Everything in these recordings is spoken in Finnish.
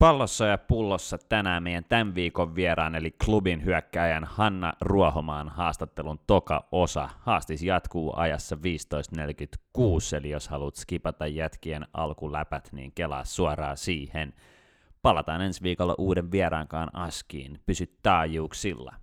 Pallossa ja pullossa tänään meidän tämän viikon vieraan, eli klubin hyökkäjän Hanna Ruohomaan haastattelun toka osa. Haastis jatkuu ajassa 15.46, eli jos haluat skipata jätkien alkuläpät, niin kelaa suoraan siihen. Palataan ensi viikolla uuden vieraankaan askiin. Pysy taajuuksilla.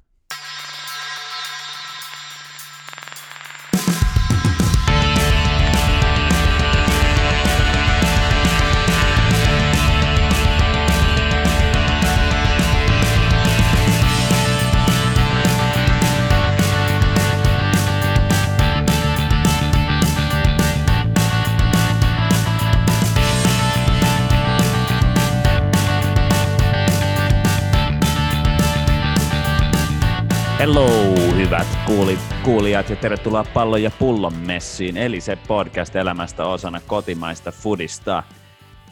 Kuulijat ja tervetuloa Pallon ja pullon messiin, eli se podcast elämästä osana kotimaista foodista.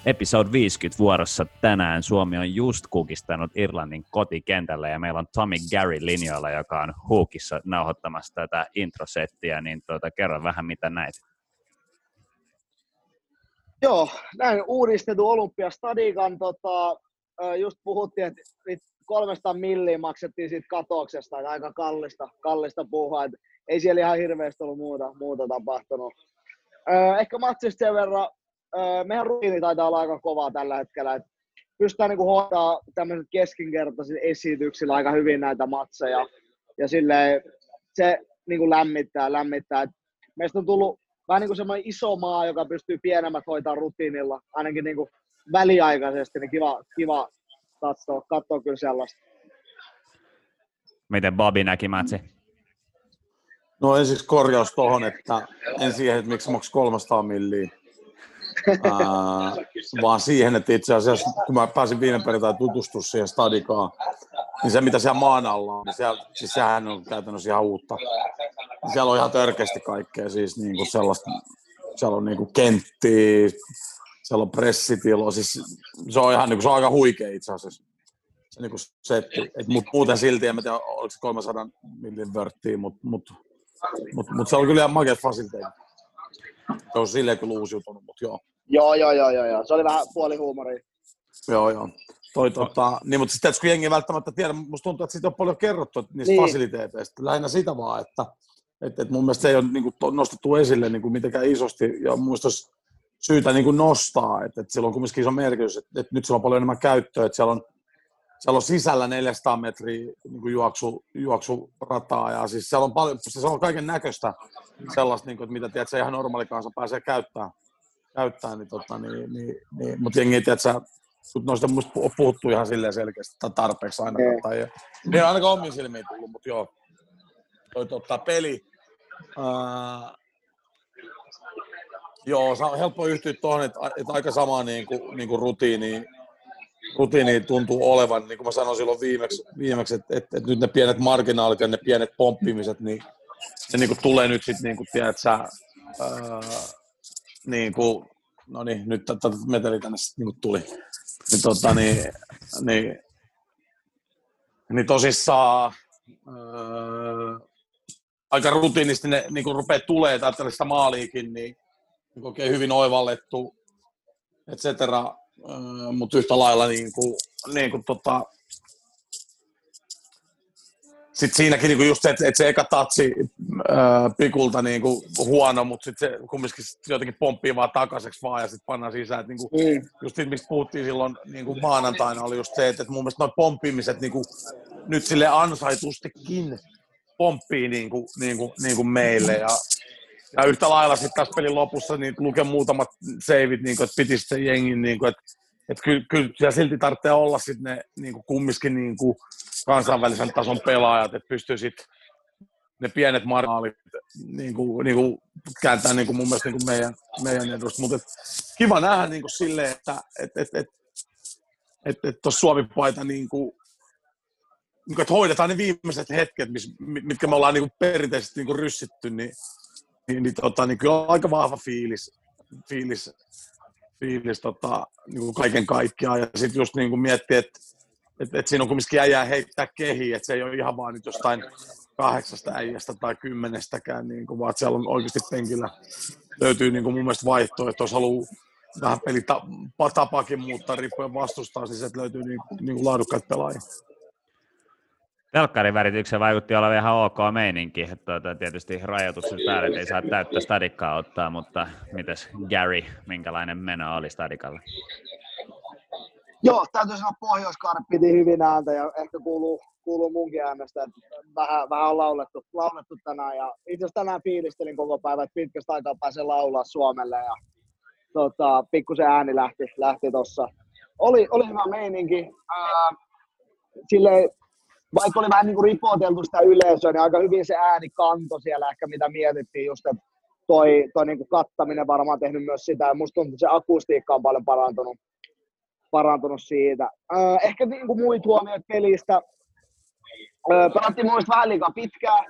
Episode 50 vuorossa tänään Suomi on just kukistanut Irlannin kotikentällä ja meillä on Tommy Gary linjoilla, joka on huukissa nauhoittamassa tätä introsettiä, niin tuota, kerro vähän mitä näit. Joo, näin uudistettu Olympiastadikan, tota, just puhuttiin, että 300 milliä maksettiin siitä katoksesta, aika kallista, kallista puhua. Että ei siellä ihan hirveästi ollut muuta, muuta tapahtunut. Öö, ehkä matsista sen verran, öö, meidän rutiini taitaa olla aika kovaa tällä hetkellä. Että pystytään niin hoitaa tämmöiset keskinkertaiset esityksillä aika hyvin näitä matseja. Ja silleen, se niin kuin lämmittää, lämmittää. Et meistä on tullut vähän niin kuin semmoinen iso maa, joka pystyy pienemmät hoitaa rutiinilla, ainakin niin kuin väliaikaisesti, niin kiva, kiva katsoa, katsoa kyllä sellaista. Miten Bobby näki matsi? No ensiksi korjaus tuohon, että en siihen, että miksi maks 300 milliä, Ää, vaan siihen, että itse asiassa kun mä pääsin viime perjantai tutustumaan siihen stadikaan, niin se mitä siellä maan alla on, niin siellä, siis sehän on käytännössä ihan uutta. Siellä on ihan törkeästi kaikkea, siis niin kuin sellaista, siellä on niin kuin kenttiä, siellä on pressitilo, siis se on ihan niin kuin, se on aika huikea itse asiassa se niin setti. Et, mut muuten silti, en tiedä, oliko se 300 millin vörttiä, mutta mut, mut, mut, se oli kyllä ihan makea fasiliteetti. Se on silleen kyllä uusiutunut, mutta joo. Joo, joo, joo, joo, joo. Se oli vähän puoli huumoria. Joo, joo. Toi, tota, niin, mutta sitten kun jengi välttämättä tiedä, musta tuntuu, että siitä on paljon kerrottu niistä niin. fasiliteeteista. Lähinnä sitä vaan, että et, et mun mielestä se ei ole niin kuin, nostettu esille niin kuin mitenkään isosti. Ja olisi syytä niin kuin nostaa, että, että sillä on kumminkin iso merkitys, että, että nyt sillä on paljon enemmän käyttöä, että siellä on, siellä on sisällä 400 metriä niin kuin juoksu, juoksurataa ja siis siellä on paljon, siellä on kaiken näköistä sellaista, niin kuin, että mitä tiedät, se ihan normaali kanssa pääsee käyttämään, käyttää, niin, tota, niin, niin, niin, mutta jengi, tiedät, noista musta puhuttu ihan silleen selkeästi tai tarpeeksi ainakaan. Tai, ei ole ainakaan omiin silmiin tullut, mutta joo. Toi tota, peli. Ää, Joo, helppo yhtyä tuohon, että, että aika sama niin kuin, niin kuin rutiini, rutiini tuntuu olevan, niin kuin mä sanoin silloin viimeksi, viimeksi että, että, että nyt ne pienet marginaalit ja ne pienet pomppimiset, niin se niin kuin tulee nyt sitten, niin kuin, tiedät sä, ää, niin kuin, no niin, nyt tätä meteli tänne niin kuin tuli. Niin, tota, niin, niin, niin tosissaan ää, aika rutiinisti ne niin kuin rupeaa tulee tällaista maaliikin, niin niin oikein hyvin oivallettu, et cetera, mutta yhtä lailla niin kuin, niin kuin tota, sitten siinäkin niin kuin just se, että, että se eka tatsi ää, pikulta niin kuin huono, mutta sitten se kumminkin jotenkin pomppii vaan takaiseksi vaan ja sitten pannaan sisään. Että niin kuin, mm. Just siitä, mistä puhuttiin silloin niin kuin maanantaina, oli just se, että, että mun mielestä noin pomppimiset niin kuin, nyt sille ansaitustikin pomppii niin kuin, niin kuin, niin kuin meille. Ja ja yhtä lailla sitten tässä pelin lopussa niin lukee muutamat seivit, niin että piti sitten jengin, niin että, että kyllä, siellä silti tarvitsee olla sitten ne niin kuin kumminkin niin kuin kansainvälisen tason pelaajat, että pystyy sitten ne pienet marginaalit niin kuin, niin kuin kääntää niin kuin mun mielestä niin kuin meidän, meidän edusta. Mutta kiva nähdä niin kuin silleen, että et, et, et, et, et Suomi-paita niin kuin, niin kuin, että hoidetaan ne viimeiset hetket, mitkä me ollaan niin kuin perinteisesti niin kuin ryssitty, niin niin, niin, tota, niin kyllä on aika vahva fiilis, fiilis, fiilis tota, niin kuin kaiken kaikkiaan. Ja sitten just niin kuin miettii, että et, et siinä on kumminkin äijää heittää kehiin, että se ei ole ihan vaan nyt jostain kahdeksasta äijästä tai kymmenestäkään, niin kuin, vaan siellä on oikeasti penkillä löytyy niin kuin mun mielestä vaihtoehto, jos haluaa vähän pelitapakin muuttaa riippuen vastustaa, niin sieltä löytyy niin, niin kuin laadukkaita pelaajia. Telkkarin värityksen vaikutti olla ihan ok meininki. Tuota, tietysti rajoitukset päälle, ei saa täyttä stadikkaa ottaa, mutta mites Gary, minkälainen meno oli stadikalla? Joo, täytyy sanoa Pohjois-Karp piti hyvin ääntä ja ehkä kuuluu, kuuluu munkin äänestä, että vähän, vähän on laulettu, laulettu tänään ja itse asiassa tänään fiilistelin koko päivän, että pitkästä aikaa pääsen laulaa Suomelle ja tota, pikkusen ääni lähti, lähti tossa. Oli, oli hyvä meininki. Ää, silleen, vaikka oli vähän niin kuin ripoteltu sitä yleisöä, niin aika hyvin se ääni kanto siellä ehkä, mitä mietittiin just, että toi, toi niin kuin kattaminen varmaan tehnyt myös sitä, ja musta tuntuu, että se akustiikka on paljon parantunut, parantunut siitä. Äh, ehkä niin kuin muit huomioit pelistä. Äh, pelattiin muista vähän liikaa pitkään,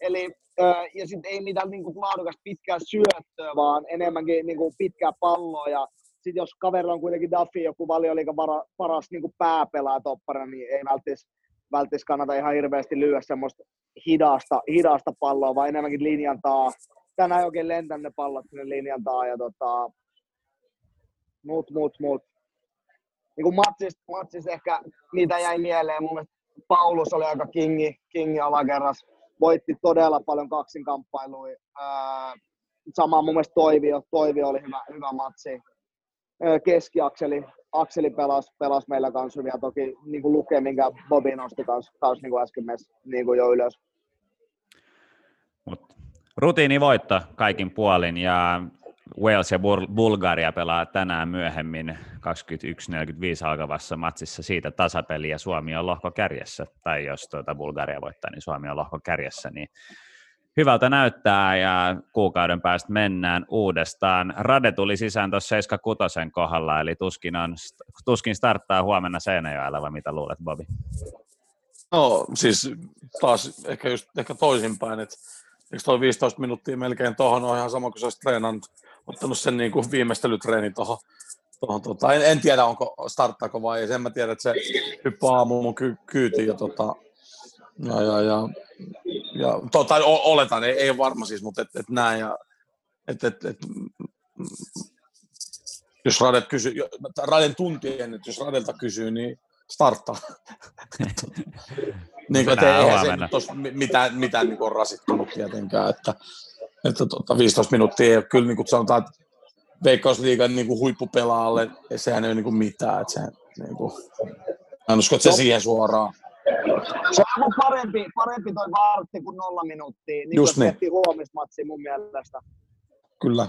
eli äh, ja sitten ei mitään niin kuin laadukasta pitkää syöttöä, vaan enemmänkin niin kuin pitkää palloa, ja sitten jos kaverilla on kuitenkin Duffy, joku valioliikan paras niin kuin pääpelaaja toppara, niin ei välttämättä välttämättä kannata ihan hirveästi lyödä semmoista hidasta, hidasta palloa, vaan enemmänkin linjan taa. Tänään oikein lentän ne pallot sinne linjan taa ja tota, muut, muut, muut. Niin kuin matsista, ehkä niitä jäi mieleen. Mun mielestä Paulus oli aika kingi, kingi alakerras. Voitti todella paljon kaksinkamppailuja. sama mun mielestä Toivio, Toivio oli hyvä, hyvä matsi. Keskiakseli, Akseli pelasi, pelasi meillä kanssa hyvin ja toki niin kuin Luke, minkä Bobi nosti kanssa, kanssa niin kuin äsken mes, niin kuin jo ylös. Mut rutiini voitto kaikin puolin ja Wales ja Bulgaria pelaa tänään myöhemmin 21.45 alkavassa matsissa siitä tasapeliä. Suomi on lohko kärjessä, tai jos tuota Bulgaria voittaa, niin Suomi on lohko kärjessä, niin hyvältä näyttää ja kuukauden päästä mennään uudestaan. Rade tuli sisään tuossa 76 kohdalla, eli tuskin, on, tuskin starttaa huomenna Seinäjoella, vai mitä luulet, Bobi? No siis taas ehkä, just, ehkä toisinpäin, että eikö toi 15 minuuttia melkein tuohon on ihan sama kuin se olisi treenannut, ottanut sen niin kuin viimeistelytreeni tuohon Tuohon, tota, en, en, tiedä, onko starttaako vai ei. Sen mä tiedän, että se hyppää aamuun mun ky- kyytiin ja, tota, ja, ja, ja ja, tai oletan, ei, ei ole varma siis, mutta et, et näin. Ja, et, et, et, jos Radet kysyy, Raden tuntien, että jos Radelta kysyy, niin starttaa. niin kuin, että eihän se mitään, mitään niin kuin rasittunut tietenkään, että, että tota, 15 minuuttia ei ole kyllä niin kuin sanotaan, että Veikkausliigan niin kuin huippupelaajalle, sehän ei ole niin kuin mitään, että se, niin kuin, en usko, että se siihen suoraan se on parempi, parempi toi vartti kuin nolla minuuttia, niin Just kuin niin. huomismatsi mun mielestä. Kyllä.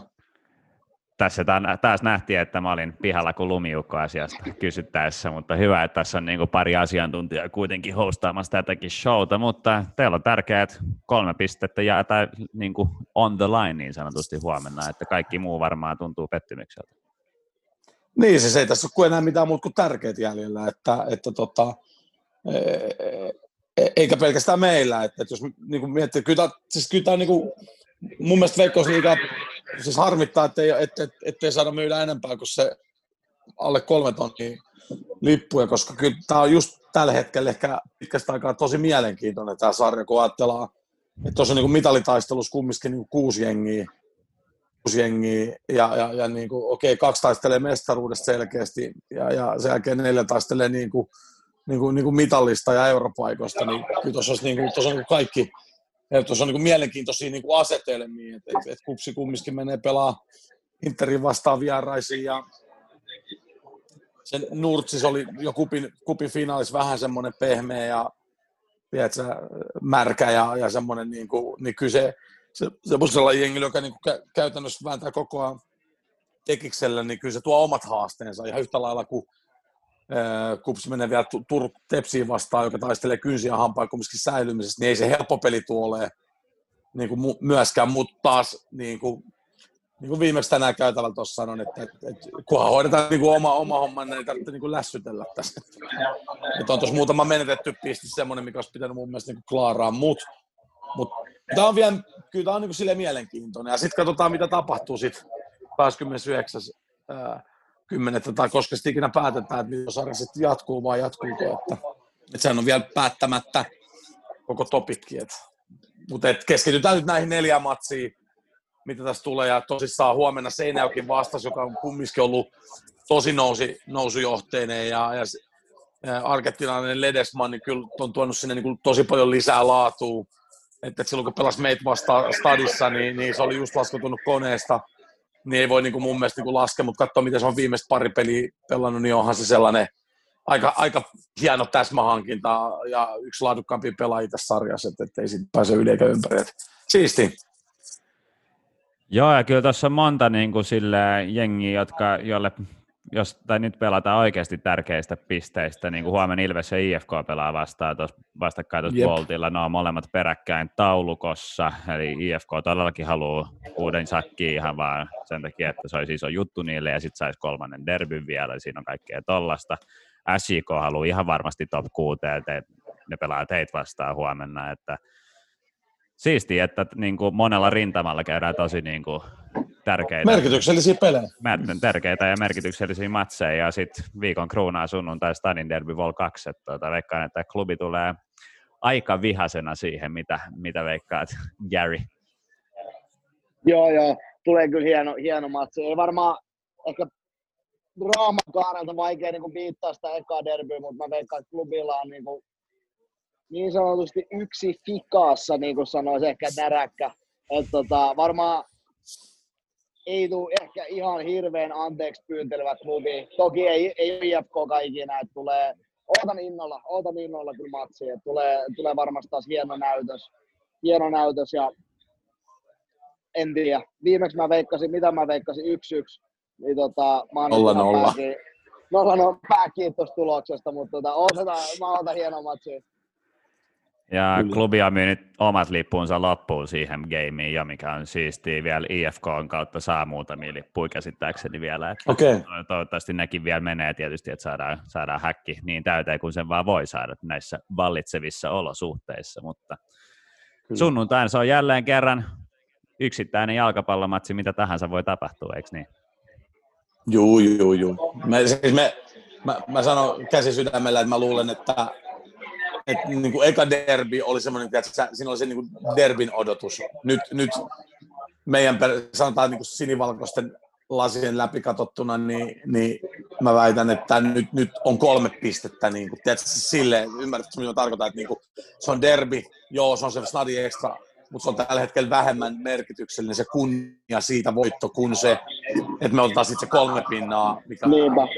Tässä taas nähtiin, että mä olin pihalla kuin lumiukko asiasta kysyttäessä, mutta hyvä, että tässä on niin kuin pari asiantuntijaa kuitenkin hostaamassa tätäkin showta, mutta teillä on tärkeät kolme pistettä ja tai niin kuin on the line niin sanotusti huomenna, että kaikki muu varmaan tuntuu pettymykseltä. Niin, siis ei tässä ole enää mitään muuta kuin tärkeät jäljellä, että, että tota, eikä pelkästään meillä. Että, että jos niin kuin miettii, kyllä tämä, siis kyllä tämä niin kuin, mun mielestä Veikkausliiga siis harmittaa, ettei, ettei, ettei saada myydä enempää kuin se alle kolme tonnia lippuja, koska kyllä tämä on just tällä hetkellä ehkä pitkästä aikaa tosi mielenkiintoinen tämä sarja, kun ajatellaan, että tuossa on niin mitalitaistelussa kumminkin niin kuusi jengiä, kuusi jengiä ja, ja, ja niin kuin, okei, kaksi taistelee mestaruudesta selkeästi ja, ja sen jälkeen neljä taistelee niin kuin, niin kuin, niin kuin mitallista ja europaikoista, niin kyllä tuossa, olisi, niin kuin, tuossa on niin kuin kaikki, tuossa on niin kuin mielenkiintoisia niin kuin asetelmia, että et, et kupsi kumminkin menee pelaa Interin vastaan vieraisiin ja sen Nurtsis oli jo kupin, kupin finaalissa vähän semmoinen pehmeä ja tiedätkö, märkä ja, ja semmoinen, niin, kuin, niin kyllä se, se semmoisella jengillä, joka niin kuin käytännössä vääntää koko ajan tekiksellä, niin kyllä se tuo omat haasteensa ihan yhtä lailla kuin Kups menee vielä Tur Tepsiin vastaan, joka taistelee kynsiä hampaa kumminkin säilymisestä, niin ei se helppo peli tuo ole niin kuin myöskään, mutta taas niin kuin, niin kuin viimeksi tänään käytävällä tuossa sanon, että, että, että kunhan hoidetaan niin kuin oma, oma homma, niin ei tarvitse niin kuin lässytellä tässä. Että on tuossa muutama menetetty pisti semmoinen, mikä olisi pitänyt mun mielestä niin kuin klaaraa, mutta mut, tämä on vielä, kyllä tämä on niin kuin sille mielenkiintoinen. Ja sitten katsotaan, mitä tapahtuu sitten 29 kymmenettä tai koska sitten ikinä päätetään, että mitä sarja sitten jatkuu vai jatkuuko. Että, että sehän on vielä päättämättä koko topikki. Mutta et keskitytään nyt näihin neljään matsiin, mitä tässä tulee. Ja tosissaan huomenna Seinäjokin vastas, joka on kumminkin ollut tosi nousi, nousujohteinen ja, ja, argentinainen Ledesman niin kyllä on tuonut sinne niin kuin tosi paljon lisää laatua. Että, että silloin kun pelasi meitä vastaan stadissa, niin, niin se oli just laskutunut koneesta. Niin ei voi niin kuin mun mielestä niin laskea, mutta katsoa miten se on viimeistä pari peliä pelannut, niin onhan se sellainen aika, aika hieno täsmähankinta ja yksi laadukkaampi pelaaja tässä sarjassa, että, että ei siitä pääse yli eikä ympäri. Siisti. Joo, ja kyllä tuossa on monta niin kuin sille jengiä, jotka, jolle jos tai nyt pelataan oikeasti tärkeistä pisteistä, niin kuin huomenna Ilves ja IFK pelaa vastaan tuossa vastakkain tuossa Voltilla, ne on molemmat peräkkäin taulukossa, eli IFK todellakin haluaa uuden sakkiin ihan vaan sen takia, että se olisi iso juttu niille, ja sitten saisi kolmannen derbyn vielä, siinä on kaikkea tollasta. SJK haluaa ihan varmasti top 6, että ne pelaa teitä vastaan huomenna, että siistiä, että niin kuin monella rintamalla käydään tosi niin kuin tärkeitä. Merkityksellisiä pelejä. Tärkeitä ja merkityksellisiä matseja ja sitten viikon kruunaa sunnuntai Stadin Derby Vol 2. Että tuota, veikkaan, että klubi tulee aika vihasena siihen, mitä, mitä veikkaat, Gary. Joo, joo. Tulee kyllä hieno, hieno matsi. Ei varmaan ehkä draaman kannalta vaikea niin viittaa sitä ekaa derbyä, mutta mä veikkaan, että klubilla on niin, kuin, niin sanotusti yksi fikaassa, niin kuin sanoisi ehkä näräkkä. Että tota, varmaan ei tule ehkä ihan hirveän anteeksi pyyntelevä klubi. Toki ei, ei IFK ikinä, että tulee, ootan innolla, ootan innolla kyllä matsia, että tulee, tulee varmasti taas hieno näytös, hieno näytös ja en tiedä. Viimeksi mä veikkasin, mitä mä veikkasin, yksi yksi, niin tota, nolla nolla. Pääkin, nolla nolla pääkiitos tuloksesta, mutta tota, otetaan, mä otan hieno matsi. Ja Kyllä. klubi on myynyt omat lippuunsa loppuun siihen gameen jo, mikä on siistiä. Vielä IFK on kautta saa muutamia lippuja käsittääkseni vielä. Että okay. Toivottavasti nekin vielä menee tietysti, että saadaan, saadaan häkki niin täyteen kuin sen vaan voi saada näissä vallitsevissa olosuhteissa. Mutta Kyllä. sunnuntaina se on jälleen kerran yksittäinen jalkapallomatsi, mitä tahansa voi tapahtua, eikö niin? Juu, juu, juu. Me, siis me, mä, mä sanon käsi sydämellä, että mä luulen, että että niin kuin eka derbi oli semmoinen, että siinä oli se niin kuin derbin odotus. Nyt, nyt meidän, sanotaan niin kuin sinivalkoisten lasien läpi katsottuna, niin, niin mä väitän, että nyt, nyt on kolme pistettä. Niin kuin, tiedätkö, sille, ymmärrätkö, mitä tarkoitan, että niin kuin, se on derbi, joo, se on se snadi extra, mutta se on tällä hetkellä vähemmän merkityksellinen se kunnia siitä voitto kuin se, että me oltaisiin sitten se kolme pinnaa, mikä,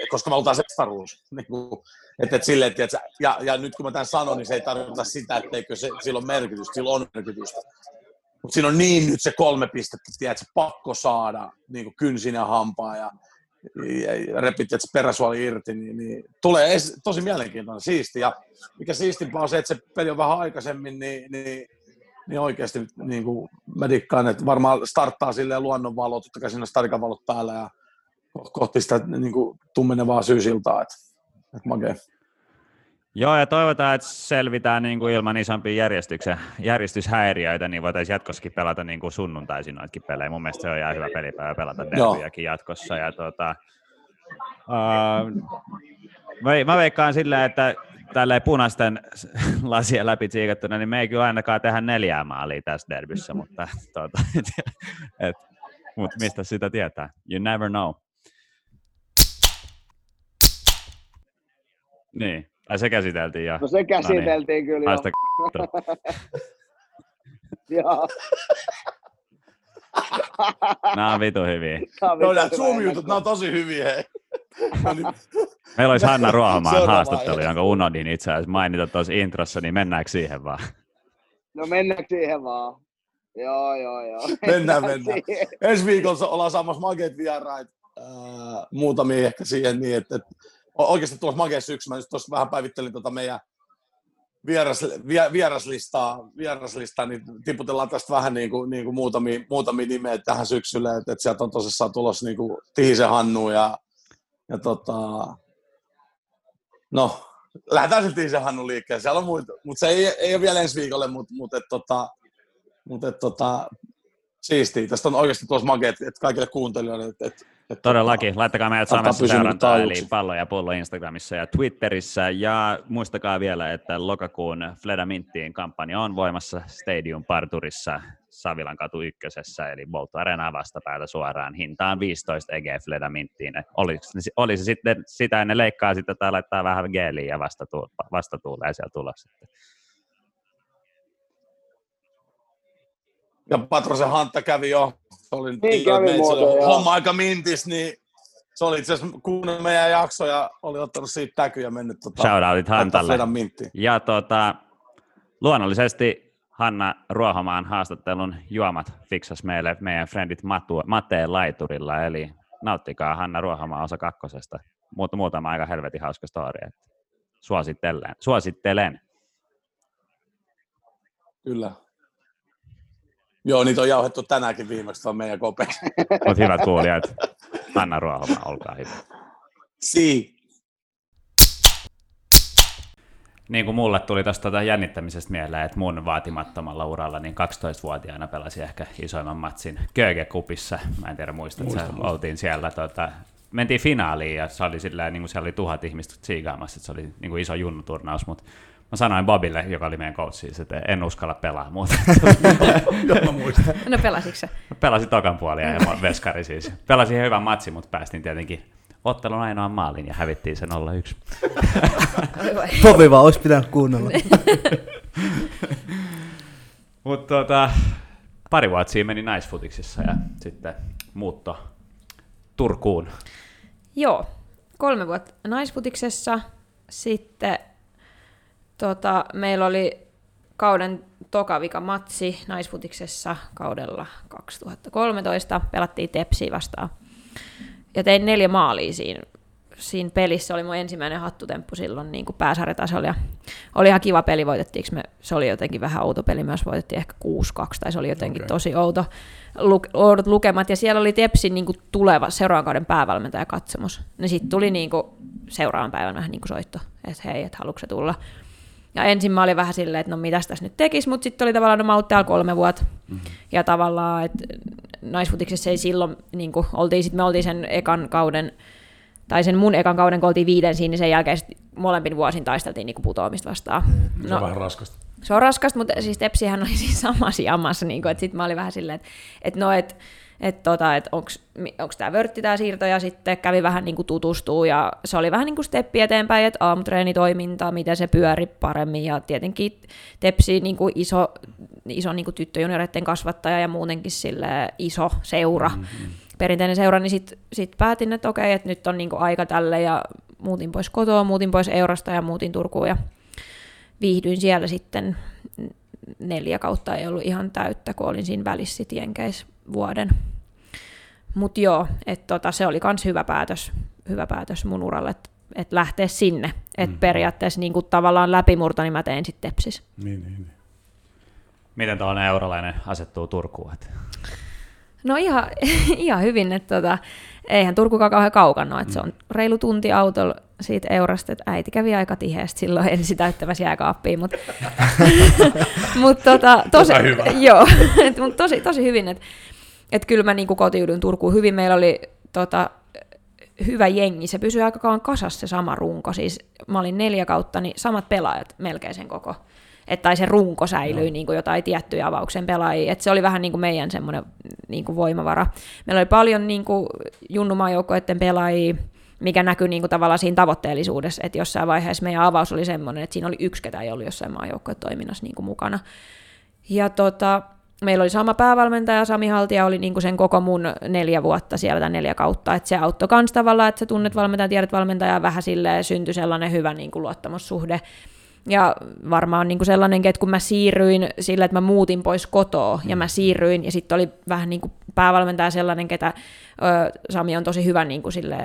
koska me oltaisiin mestaruus. Niin kuin, että, että sille, että, ja, ja, nyt kun mä tämän sanon, niin se ei tarkoita sitä, etteikö se, sillä on merkitystä, sillä on merkitystä. Mutta siinä on niin nyt se kolme pistettä, tiedätkö, pakko saada niin kuin kynsin ja hampaa ja, ja, ja repit että peräsuoli irti, niin, niin tulee es, tosi mielenkiintoinen, siisti. Ja mikä siistimpää on se, että se peli on vähän aikaisemmin, niin, niin niin oikeasti niin kuin mä dikkaan, että varmaan starttaa silleen luonnonvalo, totta kai siinä on stadikan päällä ja kohti sitä niin kuin tummenevaa syysiltaa, että, että makee. Joo, ja toivotaan, että selvitään niin kuin ilman isompia järjestyksen, järjestyshäiriöitä, niin voitaisiin jatkossakin pelata niin kuin sunnuntaisin noitakin pelejä. Mun mielestä se on ihan hyvä pelipäivä pelata derbyjäkin jatkossa. Ja tuota, uh, mä veikkaan silleen, että tällä punaisten lasien läpi tsiikattuna, niin me ei kyllä ainakaan tehdä neljää maalia tässä derbyssä, mutta, tuota, et, et, mutta mistä sitä tietää? You never know. Niin, tai se käsiteltiin jo. No se käsiteltiin no niin. kyllä Haista jo. Joo. Nämä on vitu hyviä. No nämä Zoom-jutut, nämä on tosi hyviä, hei. No niin. Meillä olisi Hanna Ruohomaan haastattelu, jonka unohdin itse asiassa mainita tuossa introssa, niin mennäänkö siihen vaan? No mennäänkö siihen vaan? Joo, joo, joo. Mennään, mennään. Ensi viikolla ollaan saamassa makeet vieraita. Äh, muutamia ehkä siihen niin, että, että oikeasti tuossa makeet syksy. Mä just tuossa vähän päivittelin tuota meidän vieras, vieraslistaa, vieraslistaa, niin tiputellaan tästä vähän niin kuin, niin kuin muutamia, muutamia nimeä tähän syksylle, että, että sieltä on tosissaan tulossa niin kuin Tihisen Hannu ja, ja tota, no, lähdetään sitten Tihisen Hannu liikkeelle, siellä on muita, mutta se ei, ei ole vielä ensi viikolle, mutta, mutta, että, tota, mutta että, tota, siistiä. Tästä on oikeasti tuossa makeet, että kaikille kuuntelijoille, että Että Todellakin. Laittakaa meidät somessa pysyä seurantaa, niinku eli pallo ja pullo Instagramissa ja Twitterissä. Ja muistakaa vielä, että lokakuun Fleda Minttiin kampanja on voimassa Stadium Parturissa Savilan katu ykkösessä, eli Bolt Arena vastapäätä suoraan. Hintaan 15 EG Fleda Minttiin. Oli, oli se sitten sitä ennen leikkaa sitten tai laittaa vähän geeliä ja vastatu, vastatuulee siellä tulossa. Ja Patrosen Hantta kävi jo, se oli Niin kävi meitä muuten, homma aika mintis, niin se oli itse asiassa kuunnellut meidän jakso ja oli ottanut siitä täkyä ja mennyt tota, Shoutoutit Hantalle. Ja tota, luonnollisesti Hanna Ruohomaan haastattelun juomat fiksas meille meidän friendit Matu, Mateen laiturilla, eli nauttikaa Hanna Ruohomaa osa kakkosesta. Muut, muutama aika helvetin hauska story. että Suosittelen. Suosittelen. Kyllä. Joo, niitä on jauhettu tänäänkin viimeksi tuon meidän kopeissa. Mutta hyvät kuulijat, Hanna Ruohomaa, olkaa hyvä. Si. Niin kuin mulle tuli tuosta tota jännittämisestä mieleen, että mun vaatimattomalla uralla niin 12-vuotiaana pelasin ehkä isoimman matsin Köge-kupissa. Mä en tiedä muistatko, muista, oltiin siellä. Tota, mentiin finaaliin ja se oli silleen, niin kuin siellä oli tuhat ihmistä tsiigaamassa, että se oli niin kuin iso junnuturnaus, mutta mä sanoin Bobille, joka oli meidän coach, siis, että en uskalla pelaa muuta. Mä muistan. No pelasitko se? Pelasin tokan puolia ja veskari siis. Pelasin ihan hyvän matsin, mutta päästiin tietenkin ottelun ainoan maalin ja hävittiin sen 0-1. Oi voi. Sopiva, olisi pitänyt kuunnella. Mutta tota, pari vuotta siinä meni naisfutiksissa ja sitten muutto Turkuun. Joo, kolme vuotta naisfutiksessa. Sitten tota, meillä oli kauden tokavika matsi naisfutiksessa kaudella 2013. Pelattiin Tepsiä vastaan. Ja tein neljä maalia siinä, siinä pelissä. Oli mun ensimmäinen hattutemppu silloin niin kuin pääsarjatasolla. Ja oli ihan kiva peli, voitettiinko me, se oli jotenkin vähän outo peli, myös voitettiin ehkä 6-2, tai se oli jotenkin okay. tosi outo, luk, oudot lukemat. Ja siellä oli Tepsin niin kuin tuleva seuraavan kauden päävalmentaja katsomus. Niin sitten tuli niin kuin seuraavan päivän vähän niin kuin soitto, että hei, että haluatko tulla. Ja ensin mä olin vähän silleen, että no mitäs tässä nyt tekisi, mutta sitten oli tavallaan, no mä ollut täällä kolme vuotta. Mm-hmm. Ja tavallaan, että naisfutiksessa ei silloin, niin kuin, oltiin, sit me oltiin sen ekan kauden, tai sen mun ekan kauden, kun oltiin viiden siinä, niin sen jälkeen sit molempin vuosin taisteltiin niin kuin putoamista vastaan. Se on vähän raskasta. Se on raskasta, mutta siis Tepsihän oli siis samassa jamassa, niin kuin, että sitten mä olin vähän silleen, että, että no, että että tota, et onko tämä vörtti tämä siirto, ja sitten kävi vähän niin kuin tutustuu, ja se oli vähän niin kuin steppi eteenpäin, että aamutreenitoiminta, miten se pyöri paremmin, ja tietenkin Tepsi niin kuin iso, iso niin kuin tyttöjunioreiden kasvattaja, ja muutenkin sille iso seura, mm-hmm. perinteinen seura, niin sitten sit päätin, että okei, että nyt on niin kuin aika tälle, ja muutin pois kotoa, muutin pois Eurosta, ja muutin Turkuun, ja viihdyin siellä sitten neljä kautta ei ollut ihan täyttä, kun olin siinä välissä sit Jenkeissä vuoden. Mutta joo, et tota, se oli myös hyvä päätös, hyvä päätös mun uralle, että et lähteä sinne. Et Mm. periaatteessa niinku tavallaan läpimurto, niin mä tein sitten Tepsis. Niin, niin, niin. Miten tuollainen eurolainen asettuu Turkuun? Et No ihan, ihan hyvin, että tota, eihän Turkukaan kauhean kaukana että se on reilu tunti autolla siitä eurosta, että äiti kävi aika tiheästi silloin ensi täyttävässä jääkaappiin, mutta mut tota, tosi, joo, et, mut tosi, tosi hyvin, että et kyllä mä niinku kotiudun Turkuun hyvin, meillä oli tota, hyvä jengi, se pysyi aika kauan kasassa se sama runko, siis mä olin neljä kautta, niin samat pelaajat melkein sen koko, että tai se runko säilyi niin kuin jotain tiettyjä avauksen pelaajia, että se oli vähän niin kuin meidän semmoinen niin kuin voimavara. Meillä oli paljon niin kuin junnumaajoukkoiden pelaajia, mikä näkyy niin kuin tavallaan siinä tavoitteellisuudessa, että jossain vaiheessa meidän avaus oli semmoinen, että siinä oli yksi, ketä ei ollut jossain maajoukkojen toiminnassa niin kuin mukana. Ja tota, meillä oli sama päävalmentaja, Sami Haltia oli niin kuin sen koko mun neljä vuotta siellä tai neljä kautta, että se auttoi kans tavallaan, että sä tunnet valmentajan, tiedät valmentajaa, vähän silleen syntyi sellainen hyvä niin kuin luottamussuhde. Ja varmaan niin kuin sellainenkin, että kun mä siirryin sillä, että mä muutin pois kotoa ja mä siirryin ja sitten oli vähän niin kuin päävalmentaja sellainen, ketä ö, Sami on tosi hyvä niin kuin sille,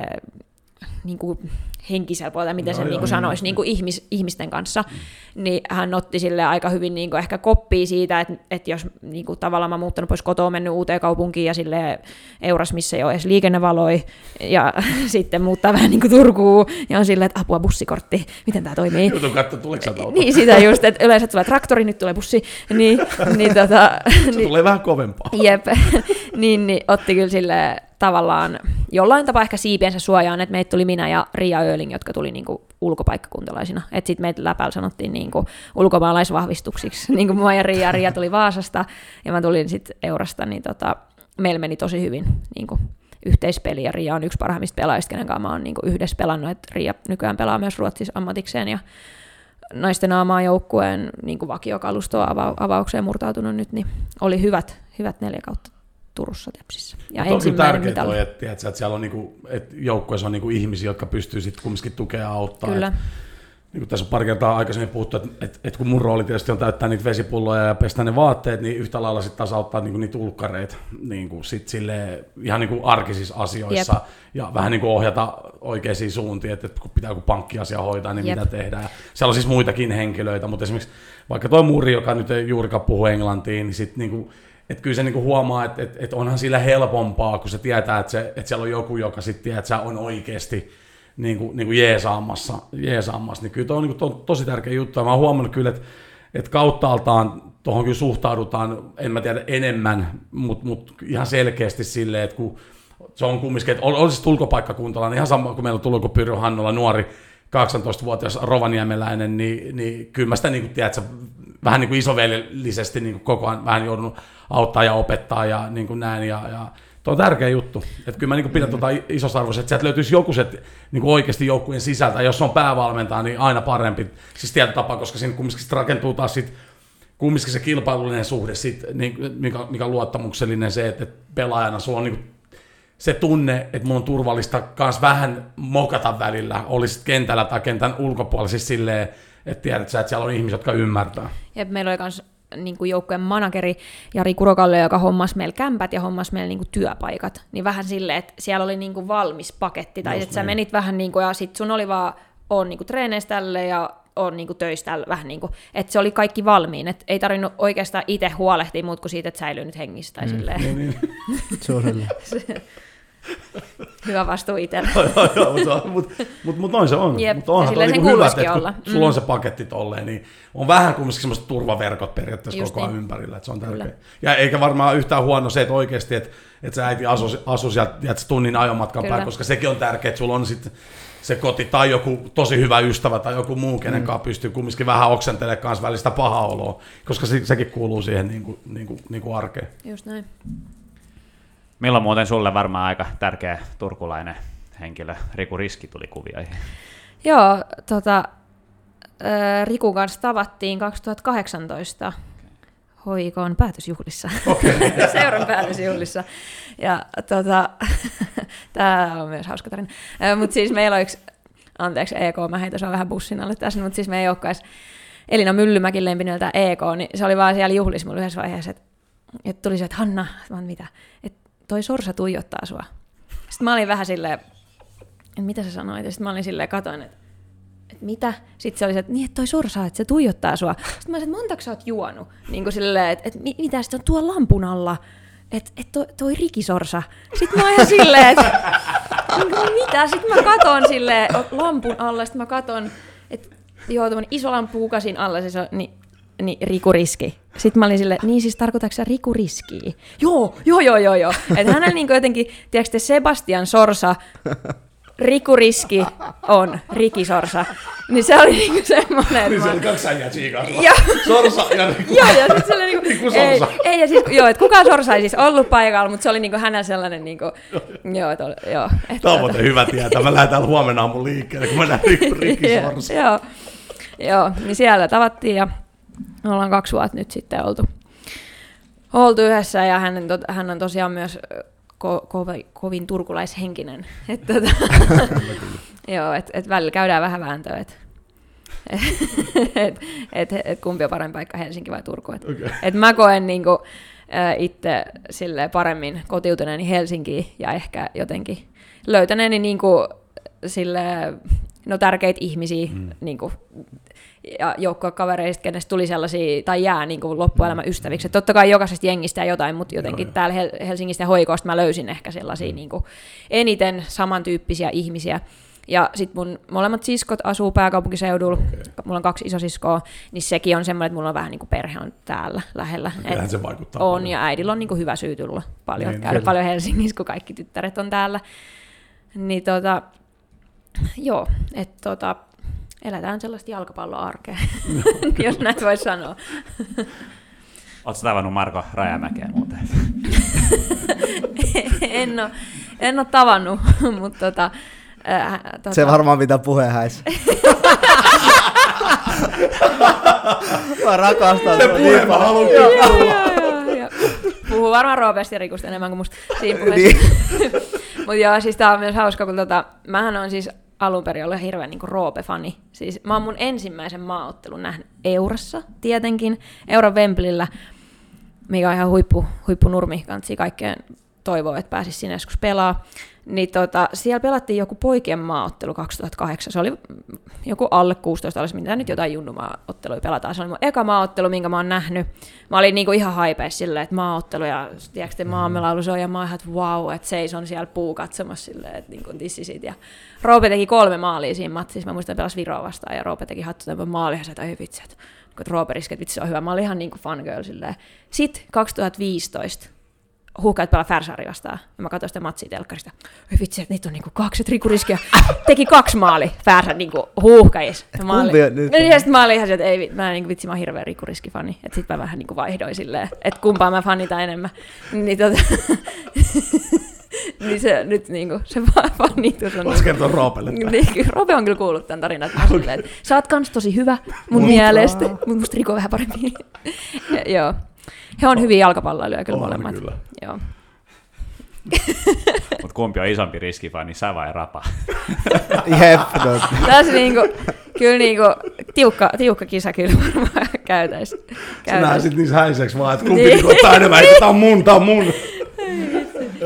niin kuin henkisellä puolella, miten Joo, sen joo, niin kuin sanoisi, niin kuin ihmis, ihmisten kanssa, niin hän otti sille aika hyvin niin kuin ehkä koppia siitä, että, että jos niin kuin tavallaan mä muuttanut pois kotoa, mennyt uuteen kaupunkiin ja sille Euras, missä ei ole edes liikennevaloi, ja sitten muuttaa vähän niin kuin Turkuun, ja on silleen, että apua bussikortti, miten tämä toimii. Joutuu katsoa, tuleeko sieltä auto. Niin, sitä just, että yleensä tulee traktori, nyt tulee bussi, niin, niin, tota, Se niin, tulee vähän kovempaa. Jep, niin, niin otti kyllä sille tavallaan jollain tapaa ehkä siipiensä suojaan, että meitä tuli minä ja Ria Öling, jotka tuli niinku ulkopaikkakuntalaisina. Että sitten meitä läpällä sanottiin niinku ulkomaalaisvahvistuksiksi. Niin kuin mua ja Ria, Ria tuli Vaasasta ja mä tulin sitten Eurasta, niin tota, meillä meni tosi hyvin niinku yhteispeli ja Ria on yksi parhaimmista pelaajista, kenen kanssa mä oon niinku yhdessä pelannut. Et Ria nykyään pelaa myös Ruotsissa ammatikseen ja naisten aamaa joukkueen niin kuin vakiokalustoa ava- avaukseen murtautunut nyt, niin oli hyvät, hyvät neljä kautta Turussa Tepsissä. Ja Mutta on tärkeää toi, että, tiedätkö, että siellä on niinku, että joukkueessa on niinku ihmisiä, jotka pystyy sitten kumminkin tukea ja auttaa. Kyllä. Et, niin kuin tässä on pari kertaa aikaisemmin puhuttu, että, että, että kun mun rooli tietysti on täyttää niitä vesipulloja ja pestä ne vaatteet, niin yhtä lailla sitten taas auttaa niin niitä ulkkareita niin kuin sit silleen, ihan niin kuin arkisissa asioissa Jep. ja vähän niin kuin ohjata oikeisiin suuntiin, että, että kun pitää joku pankkiasia hoitaa, niin Jep. mitä tehdään. Siellä on siis muitakin henkilöitä, mutta esimerkiksi vaikka toi Muri, joka nyt ei juurikaan puhu englantia, niin sitten niin kuin, että kyllä se niinku huomaa, että, että, että onhan sillä helpompaa, kun se tietää, että, se, että siellä on joku, joka sitten tietää, että sä on oikeasti niin kuin, niin kuin jeesaamassa, jeesaamassa, niin kyllä tuo on niin kuin to, tosi tärkeä juttu. Ja mä oon huomannut kyllä, että, että kauttaaltaan tuohon kyllä suhtaudutaan, en mä tiedä enemmän, mutta mut ihan selkeästi silleen, että kun se on kumminkin, että ol- olisi ulkopaikkakuntalainen, niin ihan sama kuin meillä on tullut kuin Pyrjö Hannola, nuori 18-vuotias rovaniemeläinen, niin, niin kyllä mä sitä niin kuin, tiedät, vähän niin kuin isoveljellisesti niin kuin koko ajan vähän joudunut auttaa ja opettaa ja niin kuin näin. Ja, ja Tuo on tärkeä juttu. Että kyllä mä niin pidän tuota isossa arvossa, että sieltä löytyisi joku se niin oikeasti joukkueen sisältä. Jos on päävalmentaja, niin aina parempi. Siis tietyllä tapaa, koska siinä kumminkin rakentuu taas sit, kumminkin se kilpailullinen suhde, sit, niin, mikä, mikä on luottamuksellinen se, että että pelaajana sulla on niin se tunne, että mun on turvallista kans vähän mokata välillä, olisit kentällä tai kentän ulkopuolella, siis silleen, että tiedät sä, että siellä on ihmisiä, jotka ymmärtää. Ja meillä oli myös niin kuin joukkueen manageri Jari Kurokalle, joka hommasi meillä kämpät ja hommasi meillä niin kuin työpaikat. Niin vähän silleen, että siellä oli niin kuin valmis paketti, tai että sä niin. menit vähän niin kuin, ja sit sun oli vaan, on niin kuin treeneissä tälle ja on niin kuin töissä tälle, vähän niin kuin, että se oli kaikki valmiin, että ei tarvinnut oikeastaan itse huolehtia muut kuin siitä, että säilyy nyt hengissä tai silleen. Niin, niin. Se on sellainen. Hyvä vastuu itsellä. mutta mut, mut, mut noin se on. Jep, Mutta onhan toi sen hyvä, että kuuluisikin kun olla. sulla Mm. on se paketti tolleen, niin on vähän kumminkin semmoiset turvaverkot periaatteessa Just koko ajan niin. ympärillä, että se on tärkeä. Ja eikä varmaan yhtään huono se, että oikeasti, että, että sä äiti asu, asu sieltä tunnin ajomatkan Kyllä. päällä, koska sekin on tärkeää, että sulla on sitten se koti tai joku tosi hyvä ystävä tai joku muu, kenen Mm. kanssa pystyy kumminkin vähän oksentelemaan kanssa välistä pahaa oloa, koska se, sekin kuuluu siihen niin kuin, niin kuin, niin kuin arkeen. Just näin. Milloin muuten sulle varmaan aika tärkeä turkulainen henkilö, Riku Riski tuli kuvioihin? Joo, tota, ää, Rikun kanssa tavattiin 2018 hoikoon päätösjuhlissa. Okay. Seuran päätösjuhlissa. Ja tota, tämä on myös hauska tarina. Mutta siis meillä on yksi, anteeksi EK, mä heitän se on vähän bussin alle tässä, mutta siis meidän joukkueessa Elina Myllymäkin lempiniltä EK, niin se oli vaan siellä juhlissa mulla yhdessä vaiheessa, että, että tuli se, että Hanna, mä oon, mitä, että toi Sorsa tuijottaa sua. Sitten mä olin vähän silleen, että mitä sä sanoit? Ja sitten mä olin silleen, katoin, että, että mitä? Sitten se oli se, että niin, että toi sorsa, että se tuijottaa sua. Sitten mä olin, että montako sä oot juonut? Niin kuin silleen, että, että mi- mitä sitten on tuolla lampun alla? Että että toi, toi rikisorsa. Sitten mä ihan silleen, että niin mitä? Sitten mä katon silleen lampun alla, sitten mä katon, että joo, tämmönen iso lamppu hukasin alla, se on, niin, niin Riku Riski. Sitten mä olin silleen, niin siis tarkoitatko sä Riku Riskiä? Joo, joo, joo, joo, joo. Että hänellä niin jotenkin, tiedätkö te, Sebastian Sorsa, Riku Riski on Riki Sorsa. Niin se oli niinku semmoinen, Niin se oli kaksi äijää tsiikaa. Joo. Sorsa ja Riku. Joo, ja sitten se oli niinku, Riku ei, ei, ja siis, joo, että kukaan Sorsa ei siis ollut paikalla, mutta se oli niinku hänellä sellainen, niinku, joo, että oli, joo. Että, Tämä on muuten hyvä tietää. Mä lähdetään huomenna aamun liikkeelle, kun mä näen Riku Rikki Joo, Sorsa. Joo, joo, niin siellä tavattiin ja ollaan kaksi vuotta nyt sitten oltu, oltu yhdessä ja hän, hän on tosiaan myös ko, ko, kovin turkulaishenkinen. Et, tota, joo, että et välillä käydään vähän vääntöä, että et, et, et, kumpi on parempi paikka, Helsinki vai Turku. Et, Okei. et mä koen niinku, itse silleen paremmin kotiutuneeni Helsinkiin ja ehkä jotenkin löytäneeni niinku sille, no tärkeitä ihmisiä, mm. niin ja joukkuekavereista, kenestä tuli sellaisia, tai jää niin kuin loppuelämän mm. ystäviksi. Et totta kai jokaisesta jengistä ja jotain, mutta jotenkin Joo, täällä Helsingistä ja Hoikosta mä löysin ehkä sellaisia mm. niin kuin, eniten samantyyppisiä ihmisiä. Ja sitten mun molemmat siskot asuu pääkaupunkiseudulla, okay. mulla on kaksi isosiskoa, niin sekin on semmoinen, että mulla on vähän niin kuin perhe on täällä lähellä. Kyllähän se vaikuttaa On, paljon. ja äidillä on niin kuin hyvä syy tulla paljon, niin, käydä paljon Helsingissä, kun kaikki tyttäret on täällä. Niin tota, joo, että tota, eletään sellaista jalkapalloarkea, jos näin voi sanoa. Oletko tavannut Marko Rajamäkeä muuten? en, ole, en ole tavannut, mutta tota, Äh, tota... Se varmaan pitää puheenhäissä. mä rakastan Se puhe, mä haluan Puhuu varmaan Roopesta ja Rikusta enemmän kuin musta siinä puheessa. niin. Mutta joo, siis tää on myös hauska, kun tota, mähän on siis alun perin ollut hirveän niin Roope-fani. Siis mä oon mun ensimmäisen maaottelun nähnyt Eurassa tietenkin, Euron Wembleyllä, mikä on ihan huippu, huippunurmi, kantsi kaikkeen toivoa, että pääsisi sinne joskus pelaa. Niin tota, siellä pelattiin joku poikien maaottelu 2008. Se oli joku alle 16 olisi, mitä nyt jotain junnumaaotteluja pelataan. Se oli mun eka maaottelu, minkä mä oon nähnyt. Mä olin niinku ihan haipeissa silleen, että maaottelu ja tiedätkö, maamme laulu soi ja mä oon ihan, että wow, että seison siellä puu katsomassa silleen, että niinku tissisit. Ja Roope teki kolme maalia siinä matsissa. Mä muistan, että pelasi Viroa vastaan ja Roope teki hattu tämän maali ja se, että vitsi, että Roope riski, että vitsi, se on hyvä. Mä olin ihan niinku fangirl silleen. Sitten 2015 huuhkajat pelaa Färsari vastaan. Ja mä katsoin sitä matsia telkkarista. Oi vitsi, että niitä on niinku kaksi rikuriskiä. Teki kaksi maali Färsän niinku huuhkajis. Mä olin, ja sitten mä olin ihan että ei, mä niinku, vitsi, mä oon hirveä rikuriskifani. Että sit mä vähän niinku vaihdoin silleen, että kumpaa mä fanitan enemmän. Niin tota, niin se nyt niinku, se fanitus on... Voisi kertoa Roopelle niin, Roope on kyllä kuullut tämän tarinan, että, okay. silleen, että sä oot kans tosi hyvä mun mielestä, mutta musta Riko on vähän parempi. ja, joo. He on hyviä jalkapalloilijoita kyllä on, molemmat. Kyllä. Joo. Mut kumpi on isompi riski vai niin sä vai rapa? Jep. No. Tässä niinku, kyllä niinku, tiukka, tiukka kisa kyllä varmaan käytäis. Sä näet sit niissä häiseksi vaan, että kumpi niin. niinku ottaa enemmän, että tää on mun, tää on mun.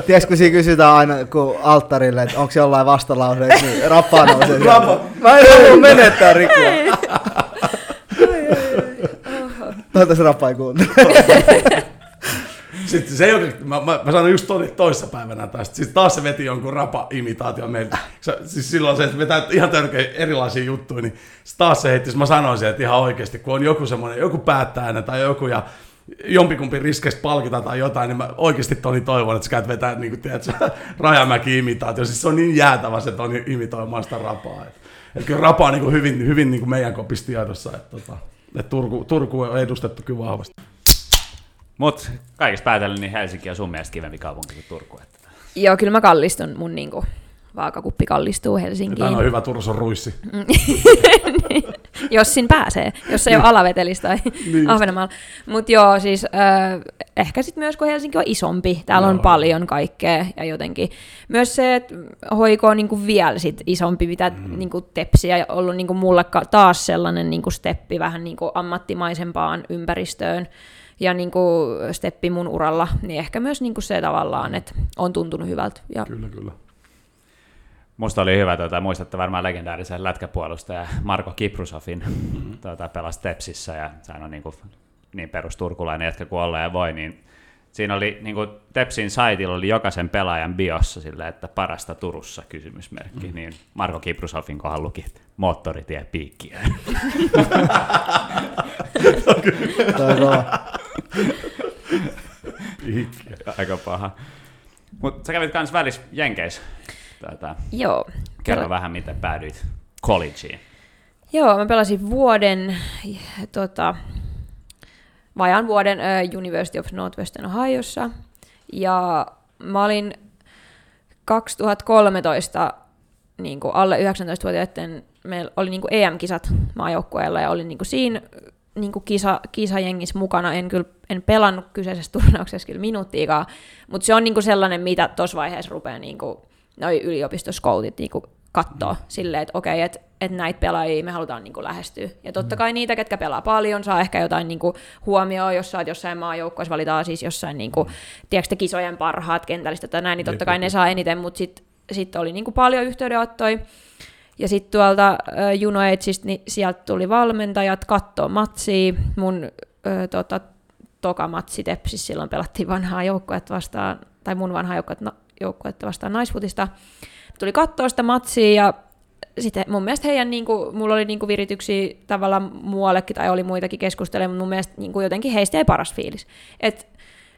Tiedätkö, kun siinä kysytään aina kun alttarille, että onko jollain vastalause, niin rappaa nousee. Rapa. Mä en halua menettää rikkoa. Rappa ei kuuntele. Sitten se, joka, mä, mä, mä sanoin just toi, toissa päivänä tästä, siis taas se veti jonkun rapa-imitaation meiltä. Siis silloin se, että vetää ihan törkeä erilaisia juttuja, niin taas se heitti, mä sanoin että ihan oikeasti, kun on joku semmoinen, joku päättäjänä tai joku ja jompikumpi riskeistä palkita tai jotain, niin mä oikeasti Toni toivon, että sä käyt vetää, niin kuin, tiedät, Rajamäki-imitaatio. Siis se on niin jäätävä se Toni imitoimaan sitä rapaa. Että, että kyllä rapa on niin kuin hyvin, hyvin niin kuin meidän kopissa. Että, tota, että Turku, Turku on edustettu kyllä vahvasti. Mutta kaikista päätellen, niin Helsinki on sun mielestä kivempi kaupunki kuin Turku. Että... Joo, kyllä mä kallistun mun niinku, vaakakuppi kallistuu Helsinkiin. Tämä on hyvä Turson ruissi. jos siinä pääsee, jos ei ole niin. alavetelis tai niin Ahvenanmaalla. Mutta joo, siis äh, ehkä sitten myös kun Helsinki on isompi, täällä joo. on paljon kaikkea ja jotenkin myös se, että hoiko on niinku vielä sit isompi, mitä mm. niinku tepsiä ja ollut niinku mulle taas sellainen niinku steppi vähän niinku ammattimaisempaan ympäristöön ja niin kuin steppi mun uralla, niin ehkä myös niin kuin se tavallaan, että on tuntunut hyvältä. Ja kyllä, kyllä. Musta oli hyvä, tuota, muistatte varmaan legendaarisen lätkäpuolustaja Marko Kiprusofin mm-hmm. tuota, pelasi Tepsissä ja sehän on niin, kuin, niin perusturkulainen jätkä kuin olla ja voi, niin siinä oli niin kuin Tepsin saitilla oli jokaisen pelaajan biossa sille, että parasta Turussa kysymysmerkki, mm. niin Marko Kiprusofin kohdalla luki moottoritie piikkiä. Aika paha. Mutta sä kävit kans välissä Jenkeissä. Tätä. Joo. Kerro Pel- vähän, miten päädyit collegeen. Joo, mä pelasin vuoden, tota, vajaan vuoden uh, University of Northwestern Ohiossa. Ja mä olin 2013 niin kuin alle 19-vuotiaiden, meillä oli niin kuin EM-kisat maajoukkueella ja olin niin kuin siinä niin kuin kisa, kisajengissä mukana. En kyllä en pelannut kyseisessä turnauksessa kyllä minuuttiikaan, mutta se on niin kuin sellainen, mitä tuossa vaiheessa rupeaa niin kuin noi yliopistoskoutit niin katsoa mm. silleen, että okei, että et näitä pelaajia me halutaan niin kuin lähestyä. Ja totta mm. kai niitä, ketkä pelaa paljon, saa ehkä jotain niin kuin huomioon, jos sä oot jossain maajoukkueessa, valitaan siis jossain niin kuin, tiedätkö, kisojen parhaat kentällistä tai näin, niin totta kai ne saa eniten, mutta sitten sitten oli niinku paljon yhteydenottoja. Ja sitten tuolta äh, Juno Ageista, niin sieltä tuli valmentajat kattoo matsia. Mun äh, tota, toka matsi Tepsis, silloin pelattiin vanhaa joukkuetta vastaan, tai mun vanhaa joukkuetta, no, joukkuetta vastaan naisfutista. Tuli katsoa sitä matsia ja sitten mun mielestä heidän, niin kuin, mulla oli niin kuin virityksiä tavallaan muuallekin, tai oli muitakin keskusteluja, mutta mun mielestä niin kuin jotenkin heistä ei paras fiilis. Et,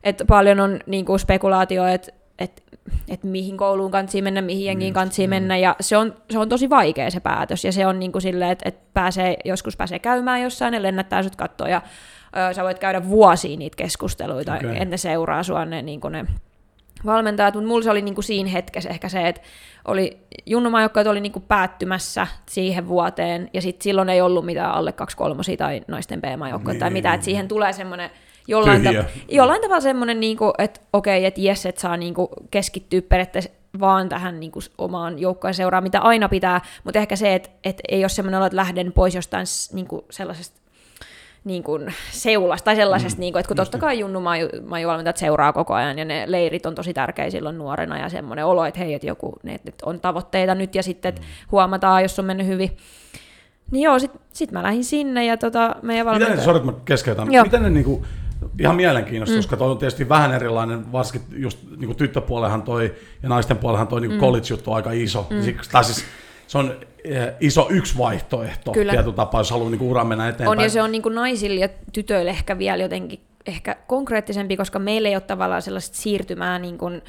et paljon on niin kuin spekulaatio, että et, et mihin kouluun kansi mennä, mihin jengiin kansi mennä, ja se on, se on tosi vaikea se päätös, ja se on niin kuin silleen, että et pääsee, joskus pääsee käymään jossain, ja lennättää sut kattoa, ja ö, sä voit käydä vuosia niitä keskusteluita, okay. ne seuraa sua ne, niin kuin ne valmentajat, mutta mulla se oli niinku siinä hetkessä ehkä se, että oli junnumaajoukkoja oli niinku päättymässä siihen vuoteen, ja sitten silloin ei ollut mitään alle kaksi kolmosia tai naisten B-maajoukkoja niin. tai mitään, että siihen tulee semmoinen jollain, ta- jollain tavalla semmoinen, niinku, että okei, että jes, että saa niinku keskittyä periaatteessa vaan tähän niin kuin, omaan joukkojen seuraan, mitä aina pitää, mutta ehkä se, että, että ei ole semmoinen olo, että lähden pois jostain niin kuin sellaisesta niin kuin seulasta tai sellaisesta, mm, niin kuin, että kun totta kai Junnu Maju seuraa koko ajan ja ne leirit on tosi tärkeä silloin nuorena ja semmoinen olo, että hei, että joku, ne, että on tavoitteita nyt ja sitten että mm. huomataan, jos on mennyt hyvin. Niin joo, sit, sit mä lähdin sinne ja tota, meidän valmentaja... Miten ne, sorry, mä keskeytän, joo. miten ne niinku, ihan mielenkiintoista, mm. koska toi on tietysti vähän erilainen, varsinkin just niin tyttöpuolehan toi ja naisten puolehan toi niin mm. college-juttu on aika iso. Mm. Tai siis se on eh, iso yksi vaihtoehto Kyllä. tietyllä tapaa, jos haluaa niin uran mennä eteenpäin. On, ja se on niin kuin naisille ja tytöille ehkä vielä jotenkin ehkä konkreettisempi, koska meillä ei ole tavallaan sellaista siirtymää niin kuin,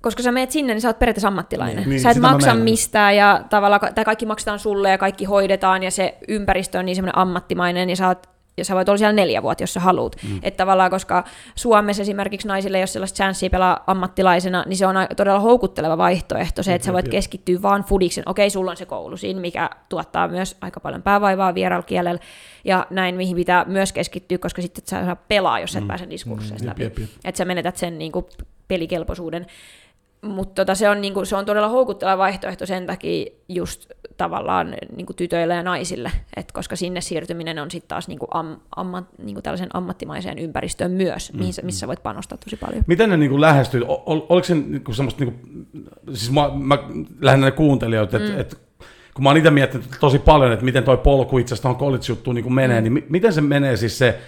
koska sä meet sinne, niin sä oot periaatteessa ammattilainen. Niin, niin sä et maksa mistään ja tavallaan, tai kaikki maksetaan sulle ja kaikki hoidetaan ja se ympäristö on niin semmoinen ammattimainen ja sä oot ja sä voit olla siellä neljä vuotta, jos sä haluat. Mm. Että tavallaan, koska Suomessa esimerkiksi naisille ole sellaista chanssiä pelaa ammattilaisena, niin se on todella houkutteleva vaihtoehto se, että sä voit keskittyä vaan fudiksen. Okei, sulla on se koulu siinä, mikä tuottaa myös aika paljon päävaivaa vierailukielellä, ja näin, mihin pitää myös keskittyä, koska sitten sä saa pelaa, jos et mm. pääse diskursseista mm, läpi. Että sä menetät sen niin kuin, pelikelpoisuuden. Mutta tota, se, on, niinku, se on todella houkutteleva vaihtoehto sen takia just tavallaan niinku, tytöille ja naisille, et koska sinne siirtyminen on sitten taas niinku, am, amma, niinku, tällaisen ammattimaiseen ympäristöön myös, mm, missä, missä voit panostaa tosi paljon. Miten ne niinku, lähestyy? Ol, oliko se niinku, semmoista, niinku, siis mä, mä lähinnä kuuntelijoita, että mm. et, kun mä oon itse miettinyt tosi paljon, että miten toi polku itse asiassa tuohon college-juttuun niin menee, mm. niin miten se menee siis se,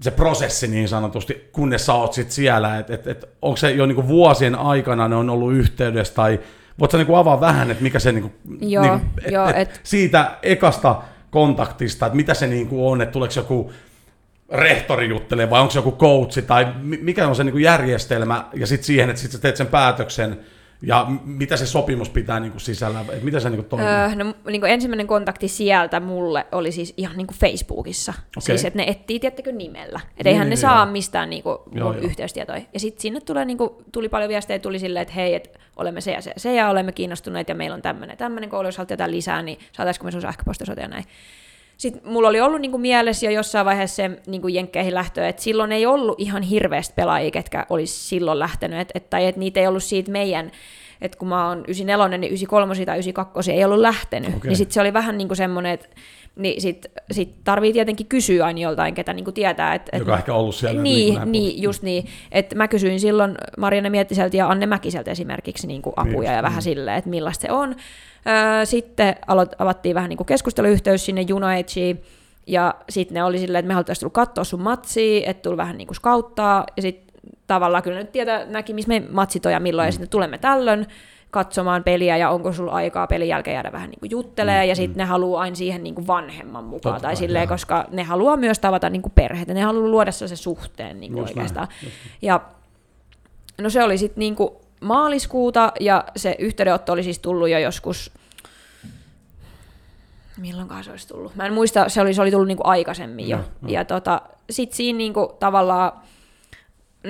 se prosessi niin sanotusti, kunnes sä oot sit siellä, että et, et, onko se jo niinku vuosien aikana ne on ollut yhteydessä, tai voitko sä niinku avaa vähän, että mikä se niinku, joo, niinku, et, joo, et, et, siitä ekasta kontaktista, että mitä se niinku on, että tuleeko joku rehtori juttelee vai onko se joku coachi tai mikä on se niinku järjestelmä ja sitten siihen, että sit sä teet sen päätöksen, ja mitä se sopimus pitää niin kuin sisällä? Et mitä se niin kuin toimii? Öö, no, niin kuin ensimmäinen kontakti sieltä mulle oli siis ihan niin kuin Facebookissa. Okay. Siis, että ne etsii, tiettäkö, nimellä. Että niin, eihän niin, ne niin, saa joo. mistään niin kuin, joo, yhteystietoja. Ja sitten sinne tulee, niin kuin, tuli paljon viestejä, tuli silleen, että hei, että olemme se ja se ja se, ja olemme kiinnostuneet, ja meillä on tämmöinen, tämmöinen koulu, jos haluat jotain lisää, niin saataisiko me sun sähköpostisote ja näin. Sitten mulla oli ollut niin kuin mielessä jo jossain vaiheessa se niin kuin jenkkeihin lähtö, että silloin ei ollut ihan hirveästi pelaajia, ketkä olisi silloin lähtenyt, et, et, tai että niitä ei ollut siitä meidän, että kun mä oon 94, niin 93 tai 92 ei ollut lähtenyt, okay. niin sitten se oli vähän niin kuin semmoinen, että niin sit, sit tarvii tietenkin kysyä aina joltain, ketä niinku tietää. Et, et, Joka ehkä ollut siellä. Niin, niin, niin just niin. Et mä kysyin silloin Marianne Miettiseltä ja Anne Mäkiseltä esimerkiksi niinku apuja niin, ja vähän niin. silleen, että millaista se on. Sitten aloit, avattiin vähän niin kuin keskusteluyhteys sinne Unitediin, ja sitten ne oli silleen, että me haluttaisiin tulla katsoa sun matsia, että tuli vähän niin kuin skauttaa, ja sitten tavallaan kyllä nyt tietää, näki, missä me matsit on ja milloin, mm. ja sitten tulemme tällöin katsomaan peliä, ja onko sulla aikaa pelin jälkeen jäädä vähän niin kuin juttelee, mm. ja sitten mm. ne haluaa aina siihen niin kuin vanhemman mukaan, Totta, tai silleen, koska ne haluaa myös tavata niin kuin perheitä, ne haluaa luoda se suhteen niin kuin oikeastaan. Näin, ja no se oli sitten niin kuin maaliskuuta ja se yhteydenotto oli siis tullut jo joskus, milloin se olisi tullut? Mä en muista, se oli, se oli tullut niinku aikaisemmin jo. No, no. Ja tota, sitten siinä niinku tavallaan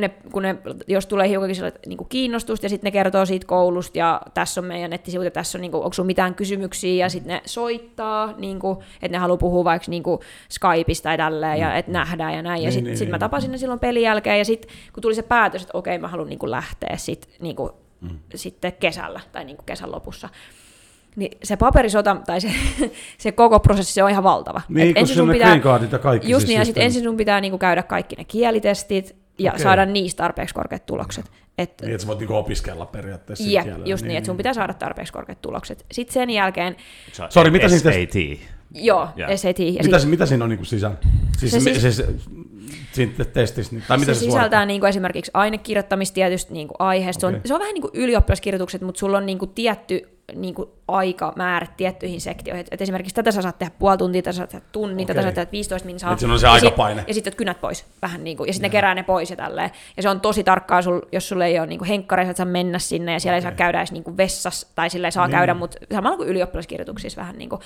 ne, kun ne, jos tulee hiukankin niin kiinnostusta ja sitten ne kertoo siitä koulusta ja tässä on meidän nettisivut ja tässä on, niin kuin, onko sinulla mitään kysymyksiä ja sitten ne soittaa, niin kuin, että ne haluaa puhua vaikka niin kuin Skypeista tai tälleen ja mm. että nähdään ja näin. Niin, ja sitten niin, sit niin, mä tapasin ne silloin pelin jälkeen ja sitten kun tuli se päätös, että okei mä haluan niin kuin lähteä sit, niin kuin, mm. sitten kesällä tai niin kuin kesän lopussa, niin se paperisota, tai se, se koko prosessi, se on ihan valtava. Niin, Et ensin sun pitää, ja kaikki. Just siis niin, ja sitten ensin sun pitää niinku käydä kaikki ne kielitestit, ja Okei. saada niistä tarpeeksi korkeat tulokset. Et, Niin, että sä voit niinku opiskella periaatteessa. Jep, kielellä. just niin, että sun pitää saada tarpeeksi korkeat tulokset. Sitten sen jälkeen, Sori, mitä siinä SAT. joo, Joo. SAT. Ja Mitä, sit, mitä siinä on niinku sisällä? Siis, Se siis, se, siinä testissä, niin- tai mitä se se, sisältää niinku esimerkiksi ainekirjoittamista tietystä niinku aiheesta. Se, on, se on vähän niin kuin ylioppilaskirjoitukset, mutta sulla on niinku tietty niinku aikamäärä tiettyihin sektioihin. Et, et esimerkiksi tätä sä saat tehdä puoli tuntia, tätä sä saat tehdä tunnin, tätä Okei. sä saat tehdä 15 minsaa. Et siinä on se Ja sit- aikapaine. Ja sitten kynät pois vähän niin kuin, ja sitten ne kerää ne pois ja tälleen. Ja se on tosi tarkkaa, sul, jos sulla ei ole niin henkkareissa, että saa mennä sinne, ja siellä ei saa käydä edes niin kuin vessassa, tai sillä ei saa Niin. käydä, mutta samalla kuin ylioppilaskirjoituksissa vähän niin kuin.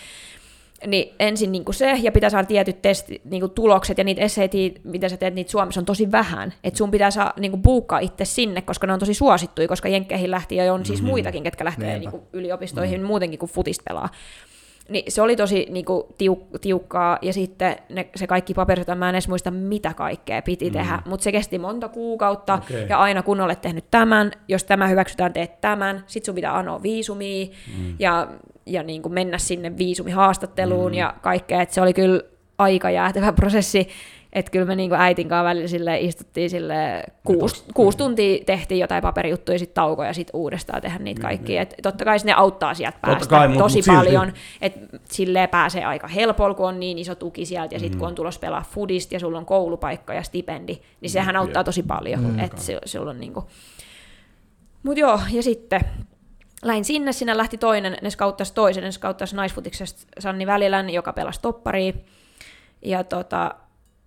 Niin ensin niin kuin se, ja pitää saada tietyt testi, niin kuin tulokset, ja niitä SAT, mitä sä teet, niitä Suomessa on tosi vähän. Että sun pitää saa niin kuin buukkaa itse sinne, koska ne on tosi suosittuja, koska Jenkkeihin lähti, ja on siis muitakin, ketkä lähtee niin kuin yliopistoihin muutenkin kuin futista pelaa. Niin se oli tosi niinku, tiuk- tiukkaa, ja sitten ne, se kaikki paperit, mä en edes muista mitä kaikkea piti mm. tehdä, mutta se kesti monta kuukautta, Okei. ja aina kun olet tehnyt tämän, jos tämä hyväksytään, teet tämän, sit sun pitää anoa viisumia, mm. ja, ja niinku mennä sinne viisumihaastatteluun mm. ja kaikkea, että se oli kyllä aika jäätävä prosessi, että kyllä me niinku äitin kanssa välillä sille istuttiin sille kuusi, kuusi tuntia tehtiin jotain paperijuttuja, sitten taukoja ja sitten uudestaan tehdä niitä kaikkia. Et totta kai ne auttaa sieltä Totta päästä kai, mut- tosi mut paljon, että silleen pääsee aika helpolla, kun on niin iso tuki sieltä, ja sitten kun on tulos pelaa fudista ja sulla on koulupaikka ja stipendi, niin sehän auttaa tosi paljon, mm. että se, sulla on niinku... Mut joo, ja sitten lähin sinne, sinne lähti toinen, ne skauttas toisen, ne skauttas naisfutiksesta Sanni Välilän, joka pelasi topparia, ja tota,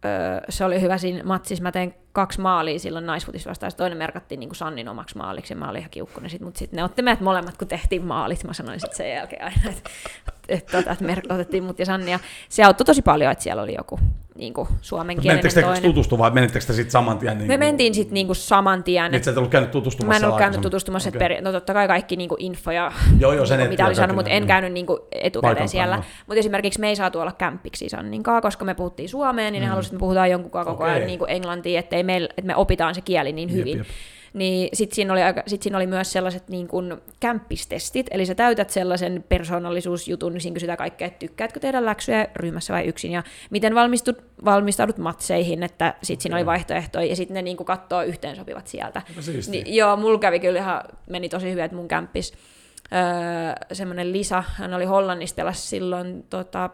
öö, se oli hyvä siinä matsissa, mä tein kaksi maalia silloin naisfutissa vastaan, ja toinen merkattiin niin kuin Sannin omaksi maaliksi, ja mä olin ihan kiukkunen sit, mutta sitten ne otti meidät molemmat, kun tehtiin maalit, mä sanoin sitten sen jälkeen aina, että et, tota, et mer- otettiin mut ja Sanni, ja se auttoi tosi paljon, että siellä oli joku niin kuin suomenkielinen Menittekö te toinen. tutustua vai menittekö te sitten saman tien? Niin Me mentiin sitten niinku saman tien, Niin, että sä et ollut käynyt tutustumassa Mä en ollut käynyt tutustumassa, okay. peri- no totta kai kaikki niinku info ja Joo, joo, sen niinku, mitä oli saanut, mutta en käynyt niinku Paikan etukäteen päällä, siellä. joo. Mutta esimerkiksi me ei saatu olla kämppiksi Sanninkaan, koska me puhuttiin suomeen, niin ne halusivat, että me puhutaan jonkun koko ajan Mm. Okei. niinku englantia, ettei meillä, että me opitaan se kieli niin Jep, hyvin. jep. Niin sitten siinä, oli aika, sit siinä oli myös sellaiset niin kuin kämppistestit, eli sä täytät sellaisen persoonallisuusjutun, niin siinä kysytään kaikkea, että tykkäätkö tehdä läksyjä ryhmässä vai yksin, ja miten valmistut, valmistaudut matseihin, että sitten siinä oli vaihtoehtoja, ja sitten ne niin kuin katsoo yhteensopivat sieltä. Aika siistiä. Niin, joo, mulla kävi kyllä ihan, meni tosi hyvin, että mun kämppis öö, semmoinen Lisa, hän oli Hollannista pelasi silloin tota,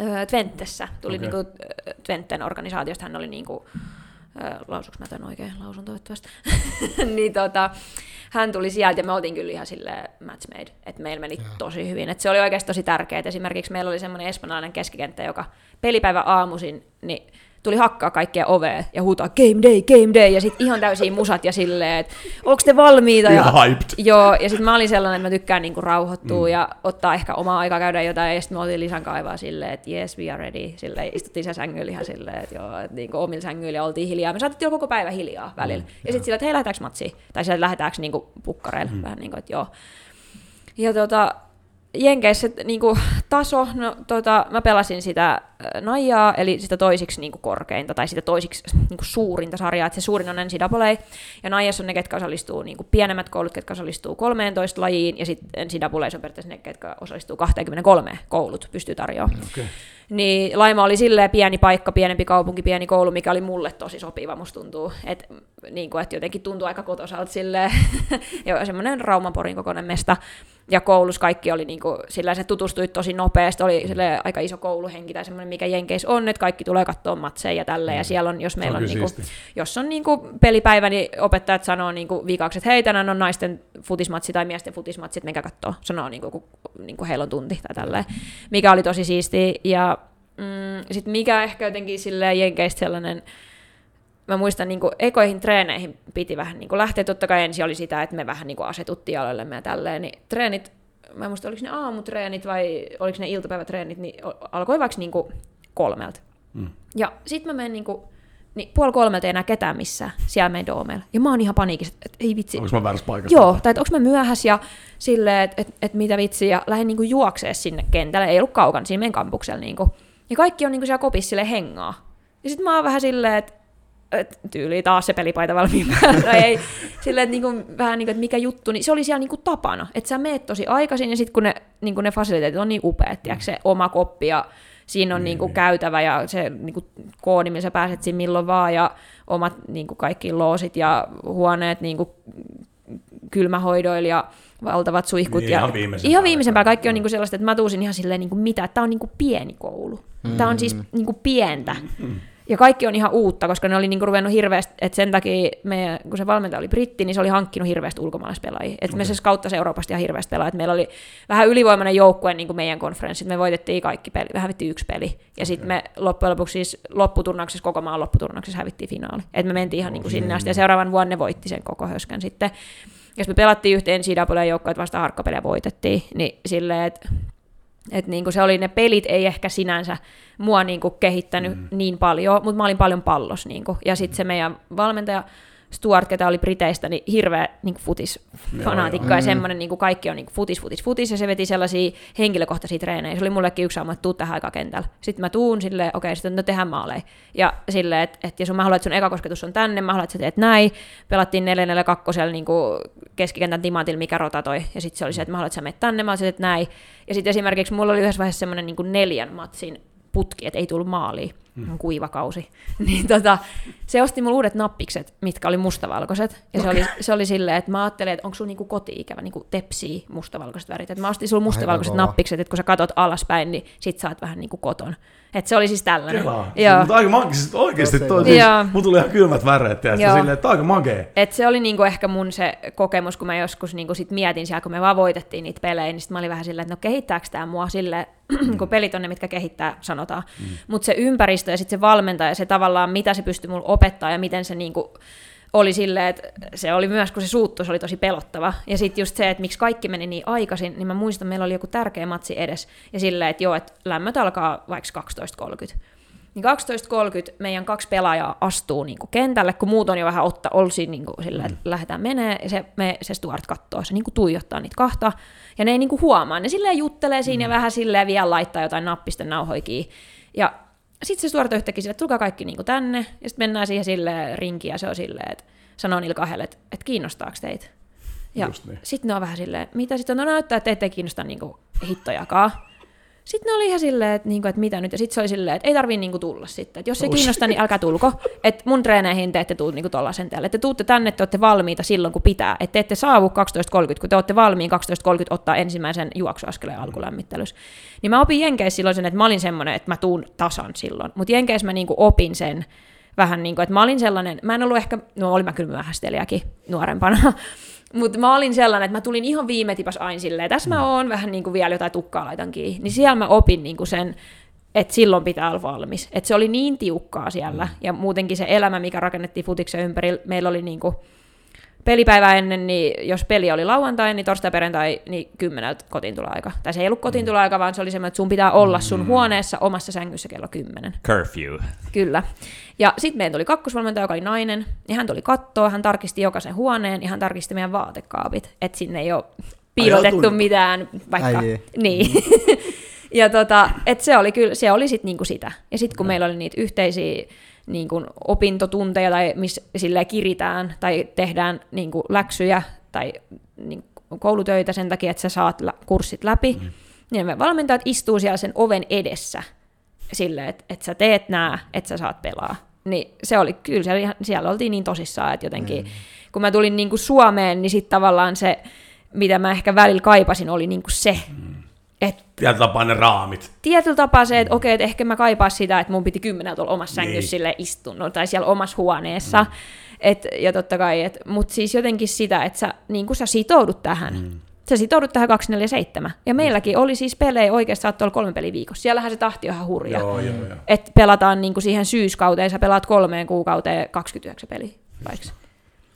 öö, Twentessä, tuli okay. niinku, öö, Twenten organisaatiosta, hän oli niinku, öö, lausuks mä tämän oikein, lausun toivottavasti, niin tota, hän tuli sieltä ja me oltiin kyllä ihan silleen match made, että meillä meni tosi hyvin, että se oli oikeasti tosi tärkeää, esimerkiksi meillä oli semmoinen espanjalainen keskikenttä, joka pelipäivä aamuisin, niin tuli hakkaa kaikkea ovea ja huutaa game day, game day, ja sitten ihan täysiä musat ja silleen, että onko te valmiita? Ja, hyped. Joo, ja sitten mä olin sellainen, että mä tykkään niinku rauhoittua mm. ja ottaa ehkä omaa aikaa käydä jotain, ja sitten me oltiin Lisan kaivaa silleen, että yes, we are ready. Silleen istuttiin se sängyllä ihan silleen, että joo, että niinku omilla sängyillä ja oltiin hiljaa. Me saatettiin olla koko päivä hiljaa välillä. Mm, ja sitten sillä, että hei, lähdetäänkö matsiin? Tai sieltä lähdetäänkö niinku pukkareille, mm. vähän niin kuin, että joo. Ja tota, Jenkeissä niinku, taso, no, tota, mä pelasin sitä Naijaa, eli sitä toisiksi niinku, korkeinta, tai sitä toisiksi niinku, suurinta sarjaa, että se suurin on NCAA, ja Naijassa on ne, ketkä osallistuu, niinku, pienemmät koulut, ketkä osallistuu 13 lajiin, ja sitten NCAA on periaatteessa ne, ketkä osallistuu 23 koulut, pystyy tarjoamaan. Okei. Niin Laima oli silleen pieni paikka, pienempi kaupunki, pieni koulu, mikä oli mulle tosi sopiva, musta tuntuu. Että niin kuin, että jotenkin tuntuu aika kotosalta silleen, ja semmoinen Raumanporin kokoinen mesta. Ja koulus kaikki oli niin kuin, sillä se tutustui tosi nopeasti, oli silleen aika iso kouluhenki tai semmoinen, mikä Jenkeissä on, että kaikki tulee katsoa matseja ja tälleen, ja siellä on, jos meillä on, kyllä niin kuin, jos on niin kuin pelipäivä, niin opettajat sanoo niin kuin viikaksi, että hei, tänään on naisten futismatsi tai miesten futismatsi, että menkää katsoa. Sanoo niin kuin, kun niin kuin heillä on tunti tai tälleen, mikä oli tosi siistiä. Ja mm, sitten mikä ehkä jotenkin silleen jenkeistä sellainen, mä muistan niin kuin ekoihin treeneihin piti vähän niin kuin lähteä. Totta kai ensin oli sitä, että me vähän niin kuin asetuttiin aloillemme ja tälleen, niin treenit, mä en muista, oliko ne aamutreenit vai oliko ne iltapäivätreenit, niin alkoi vaikka niin kuin kolmelta. Mm. Ja sit mä menen niinku, niin puoli kolmelta ei enää ketään missään siellä meidän doomeilla. Ja mä oon ihan paniikissa, että et, ei vitsi. Onko mä väärässä paikassa? Joo, tai että onko mä myöhässä ja silleen, että et, et mitä vitsi, ja lähdin niinku juoksee sinne kentälle, ei ollut kaukana siinä meidän kampuksella. Niinku. Ja kaikki on niinku siellä kopissa silleen hengaa. Ja sitten mä oon vähän silleen, että et tyyli taas se pelipaita valmiin päällä. Ei, silleen, että niinku, vähän niin kuin, että mikä juttu, niin se oli siellä niinku tapana. Että sä meet tosi aikaisin ja sitten kun ne, niinku ne fasiliteetit on niin upeat, tiiäks, se oma koppi ja Siinä on niin. Niinku käytävä ja se niinku koodi, millä sä pääset siinä milloin vaan ja omat niinku kaikki loosit ja huoneet niinku kylmähoidoilla ja valtavat suihkut. Niin, ja ihan viimeisen ihan päälle kaikki on joo. niinku sellaista, että mä tuusin ihan silleen niinku mitä, että tää on niinku pieni koulu. Mm. Tää on siis niinku pientä. Ja kaikki on ihan uutta, koska ne oli niinku ruvennut hirveästi, että sen takia, meidän, kun se valmentaja oli britti, niin se oli hankkinut hirveästi ulkomaalaispelaajia. Että me se skauttasi Euroopasta ihan hirveästi pelaajia. Meillä oli vähän ylivoimainen joukkue niin kuin meidän konferenssit. Me voitettiin kaikki peli, vähän hävittiin yksi peli. Ja sitten me loppujen lopuksi siis lopputurnauksessa, koko maan lopputurnauksessa hävittiin finaali. Et me mentiin ihan niin kuin sinne asti ja seuraavan vuonna ne voitti sen koko höskän sitten. Jos me pelattiin yhteen NCAA joukkoa, että vasta harkkapelejä voitettiin, niin silleen, että et niinku se oli ne pelit ei ehkä sinänsä mua niinku kehittänyt mm. niin paljon, mutta mä olin paljon pallos. Niinku. Ja sitten se meidän valmentaja Stuart, ketä oli Briteistä, niin hirveä niin futis-fanaatikko ja Mm. semmoinen, niin kaikki on niin futis, futis, futis, ja se veti sellaisia henkilökohtaisia treenejä. Se oli mullekin yksi aamu, että tuu tähän aikakentällä. Sitten mä tuun silleen, okei, sitten no tehdään maaleja. Ja silleen, että, että jos mä haluan, että sun eka kosketus on tänne, mä haluan, että sä teet näin. Pelattiin 4-4-2 niin keskikentän timantilla, mikä rotatoi. Ja sitten se oli se, että mä haluan, että sä menet tänne, mä haluan, että sä teet näin. Ja sitten esimerkiksi mulla oli yhdessä vaiheessa semmoinen niin neljän matsin putki, että ei tullut maaliin, mm. kuiva kausi. Niin tota, se osti mulle uudet nappikset, mitkä oli mustavalkoiset. Ja se, oli, se oli silleen, että mä ajattelin, että onko sulla niinku koti-ikävä, niinku tepsii mustavalkoiset värit. Et mä ostin sulle mustavalkoiset kova. nappikset, että kun sä katot alaspäin, niin sit saat vähän niinku koton. Et se oli siis tällainen. Kelaa. Joo. Mutta aika maagisesti, oikeasti toi, siis, mun tuli ihan kylmät väreet, Joo. silleen, että aika magee. Et se oli niinku ehkä mun se kokemus, kun mä joskus niinku sit mietin siellä, kun me vaan voitettiin niitä pelejä, niin sit mä olin vähän silleen, että no kehittääkö tämä mua sille, kun pelit on ne, mitkä kehittää, sanotaan. Mm. Mutta se ympäristö ja sitten se valmentaja, se tavallaan, mitä se pystyi mulle opettaa ja miten se niinku oli silleen, että se oli myös, kun se suuttu, se oli tosi pelottava. Ja sitten just se, että miksi kaikki meni niin aikaisin, niin mä muistan, meillä oli joku tärkeä matsi edes. Ja silleen, että joo, että lämmöt alkaa vaikka 12.30. Niin 12.30 meidän kaksi pelaajaa astuu niin kuin kentälle, kun muut on jo vähän otta, olsi niin kuin sillä, että lähdetään menee, ja se, me, se Stuart katsoo, se niin kuin tuijottaa niitä kahta, ja ne ei niin kuin huomaa, ne silleen juttelee siinä ja vähän silleen vielä laittaa jotain nappisten nauhoja kiinni. Ja sitten se on yhtäkkiä silleen, että tulkaa kaikki niin kuin tänne, ja sitten mennään siihen silleen rinkiin, ja se on silleen, että sanoo niille kahdelle, että, että kiinnostaako teitä. Ja niin. sitten ne on vähän silleen, mitä sitten no näyttää, että teitä ei kiinnosta niinku hittojakaan. Sitten ne oli ihan silleen, että, niinku, että mitä nyt, ja sitten se oli silleen, että ei tarvii niinku tulla sitten. Että jos se kiinnostaa, niin älkää tulko. Että mun treeneihin te ette tuu niinku tollasen täällä. Että te tuutte tänne, te olette valmiita silloin, kun pitää. Että te ette saavu 12.30, kun te olette valmiin 12.30 ottaa ensimmäisen juoksuaskeleen alkulämmittelyssä. Niin mä opin Jenkeissä silloin sen, että mä olin semmoinen, että mä tuun tasan silloin. Mutta Jenkeissä mä niinku opin sen, vähän niin kuin, että mä olin sellainen, mä en ollut ehkä, no olin mä kyllä myöhästelijäkin nuorempana, mutta mä olin sellainen, että mä tulin ihan viime tipas aina silleen, tässä mä oon vähän niin kuin vielä jotain tukkaa laitan kiinni, niin siellä mä opin niin kuin sen, että silloin pitää olla valmis. Että se oli niin tiukkaa siellä, ja muutenkin se elämä, mikä rakennettiin futiksen ympärillä, meillä oli niin kuin pelipäivää ennen, niin jos peli oli lauantai, niin torstai perjantai, niin kymmeneltä kotiin tulo aika. Tai se ei ollut kotiin tulo aika, vaan se oli semmoinen, että sun pitää olla sun huoneessa omassa sängyssä kello kymmenen. Curfew. Kyllä. Ja sitten meidän tuli kakkosvalmentaja, joka oli nainen, ja hän tuli kattoa, hän tarkisti jokaisen huoneen, ja hän tarkisti meidän vaatekaapit, että sinne ei ole piilotettu mitään, vaikka... Äijä. Niin. ja tota, et se oli kyllä, se oli sitten niinku sitä. Ja sitten kun meillä oli niitä yhteisiä niinku opintotunteja, tai missä kiritään, tai tehdään niinku läksyjä, tai niinku koulutöitä sen takia, että sä saat kurssit läpi, mm. niin me valmentajat istuu siellä sen oven edessä, silleen, että, että sä teet nää, että sä saat pelaa. Niin se oli, kyllä siellä, siellä oltiin niin tosissaan, että jotenkin, mm. kun mä tulin niin kuin Suomeen, niin sitten tavallaan se, mitä mä ehkä välillä kaipasin, oli niin kuin se, mm. Että Tietyllä tapaa ne raamit. tietyllä tapaa se, että okei, että ehkä mä kaipaan sitä, että mun piti kymmeneltä olla omassa sängyssä Niin. istunut tai siellä omassa huoneessa. Mm. Et, ja totta kai, et, mutta siis jotenkin sitä, että sä, niin sä sitoudut tähän. Mm. Sä sitoudut tähän 247. Ja meilläkin oli siis pelejä oikeasti saattoi olla kolme peliä viikossa. Siellähän se tahti on ihan hurja. Joo, joo, joo. Että pelataan niin siihen syyskauteen, sä pelaat kolmeen kuukauteen 29 peliä vaikka.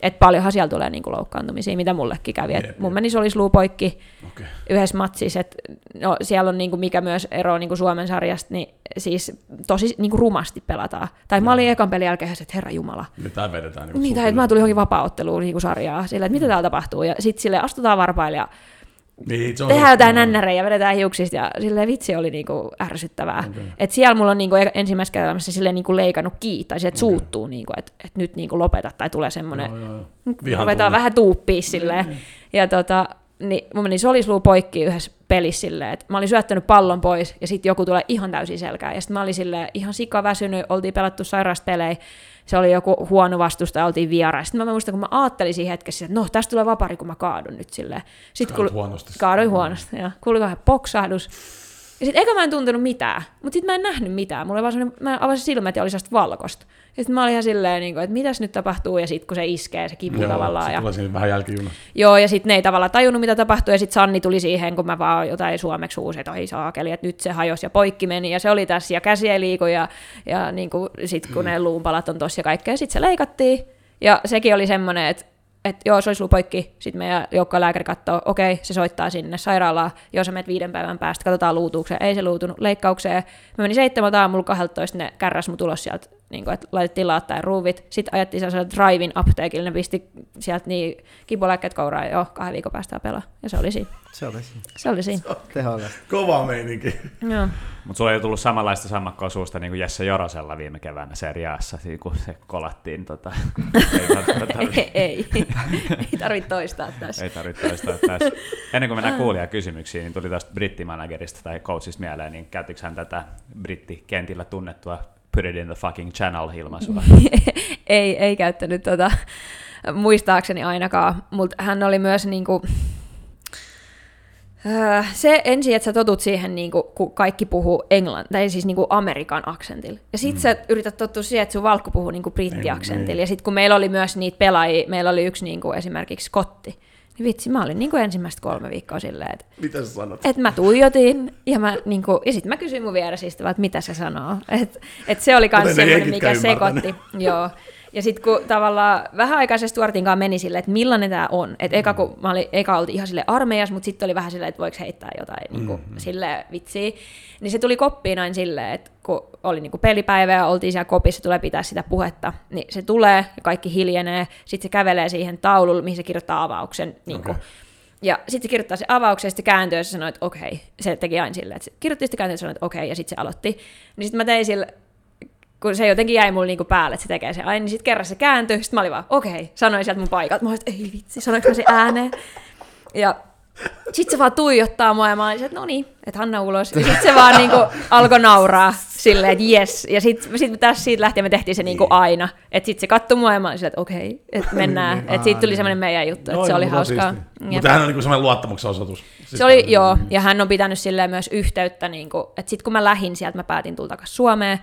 Et paljonhan siellä tulee niin loukkaantumisia, mitä mullekin kävi. Et mun meni solisluu poikki Okei. yhdessä matsissa, että no, siellä on niinku, mikä myös ero niinku Suomen sarjasta, niin siis tosi niinku rumasti pelataan. Tai mä olin ekan pelin jälkeen, että herra jumala. Nyt tää vedetään. Niin Niin, tai että mä tulin johonkin vapaaotteluun niinku sarjaa, sillä, että mitä täällä tapahtuu, ja sitten sille astutaan varpaille ja niin, se on tehdään jotain nännärejä ja vedetään hiuksista, ja sille vitsi oli niinku ärsyttävää. Okay. Et siellä mulla on niinku e- ensimmäisessä kerralla silleen niinku leikannut kiinni, tai se, okay. suuttuu, niinku, että et nyt niinku lopeta, tai tulee semmoinen, ruvetaan vähän tuuppia silleen. Ja tota, niin mun meni solisluu poikki yhdessä pelissä silleen, että mä olin syöttänyt pallon pois ja sitten joku tulee ihan täysin selkään. Ja sitten mä olin silleen ihan sika väsynyt, oltiin pelattu sairauspelejä, se oli joku huono vastusta ja oltiin vieraissa. Sitten mä muistan, kun mä ajattelin siinä hetkessä, että no tästä tulee vapari, kun mä kaadun nyt silleen. Sitten Kaadut huonosti. Kaaduin huonosti, ja kuului vähän poksahdus. Ja sitten eikä mä en tuntenut mitään, mutta sitten mä en nähnyt mitään. Mulla oli vaan mä avasin silmät ja oli sellaista valkoista. Ja sitten mä olin ihan silleen, niin kuin, että mitäs nyt tapahtuu, ja sitten kun se iskee, se kipu Joo, tavallaan. se Ja, tulee vähän jälkijunassa. joo, ja sitten ne ei tavallaan tajunnut, mitä tapahtui, ja sitten Sanni tuli siihen, kun mä vaan jotain suomeksi huusin, että oi saakeli, että nyt se hajosi ja poikki meni, ja se oli tässä, ja käsi ei liiku, ja, ja niin kuin, sitten kun ne luunpalat on tossa ja kaikkea, sitten se leikattiin, ja sekin oli semmoinen, että että joo, se olisi ollut poikki. Sitten meidän joukkolääkäri katsoo, okei, se soittaa sinne sairaalaan, jos sä menet viiden päivän päästä, katsotaan luutuukseen. Ei se luutunut leikkaukseen. Mä menin seitsemältä aamulla 12, ne kärräs mun tulos sieltä, niin kuin, että laitettiin laattaen ruuvit. Sitten ajettiin sellaisella drive-in apteekilla, ne pisti sieltä niin kipulääkkeet kouraan, ja joo, kahden viikon päästä pelaa. Ja se oli siinä. Se oli siinä. Se oli siinä. Tehollista. Kova meininki. Joo. Mutta sulla ei tullut samanlaista sammakkoa suusta niin kuin Jesse Jorosella viime keväänä seriaassa, siinä kun se kolattiin. Tota, ei tarvitse ei, ei, ei tarvitse toistaa tässä. Ei tarvitse toistaa tässä. Ennen kuin mennään kuulijakysymyksiin, niin tuli tästä brittimanagerista tai coachista mieleen, niin käyttikö hän tätä brittikentillä tunnettua put it in the fucking channel ilmaisua? ei, ei käyttänyt tota, muistaakseni ainakaan, mutta hän oli myös niinku, öö, se ensin, että sä totut siihen, niinku, kun kaikki puhuu englantia, tai siis niinku Amerikan aksentilla. Ja sit mm. sä yrität tottua siihen, että sun valkku puhuu niinku brittiaksentilla. Ja sit kun meillä oli myös niitä pelaajia, meillä oli yksi niinku esimerkiksi Skotti, niin vitsi, mä olin niinku ensimmäistä kolme viikkoa silleen, että Mitä sä sanot? et mä tuijotin ja, mä, niinku, ja sitten mä kysyin mun vieressä että mitä se sanoo. Et, et se oli myös semmoinen, mikä sekoitti. Joo. Ja sitten kun tavallaan vähän aikaisesti Stuartin kanssa meni silleen, että millainen tämä on. Että eka, kun mä olin, eka oltiin ihan sille armeijas, mutta sitten oli vähän silleen, että voiko heittää jotain niin kuin, mm-hmm. sille vitsiä. Niin se tuli koppiin aina silleen, että kun oli niin kuin pelipäivä ja oltiin siellä kopissa, tulee pitää sitä puhetta, niin se tulee ja kaikki hiljenee. Sitten se kävelee siihen taululle, mihin se kirjoittaa avauksen. Niin kuin, Okei. ja sitten se kirjoittaa se avauksen, ja sitten se kääntyy, ja se sanoi, että okei. Se teki aina silleen, että se kirjoitti, sitten kääntyy, ja sanoi, että okei, ja sitten se aloitti. Niin sitten mä tein sille, kun se jotenkin jäi mulle niinku päälle, että se tekee se aina, niin sitten kerran se kääntyi, sitten mä olin vaan, okei, sanoin sieltä mun paikalta. Mä olin, että ei vitsi, sanoinko mä se ääneen? Ja sitten se vaan tuijottaa mua, ja mä olin, että no niin, että Hanna ulos. Ja sitten se vaan niinku alkoi nauraa silleen, että jes. Ja sitten sit tässä siitä lähtien me tehtiin se niinku aina. Että sitten se katsoi mua, ja mä olin silleen, että okei, että mennään. Että siitä tuli semmoinen meidän juttu, että se oli hauskaa. Mutta hän on niinku semmoinen luottamuksen osoitus. Siis Se oli, joo, ja hän on pitänyt silleen myös yhteyttä, niin kuin, että sitten kun mä lähdin sieltä, mä päätin tulla takaisin Suomeen,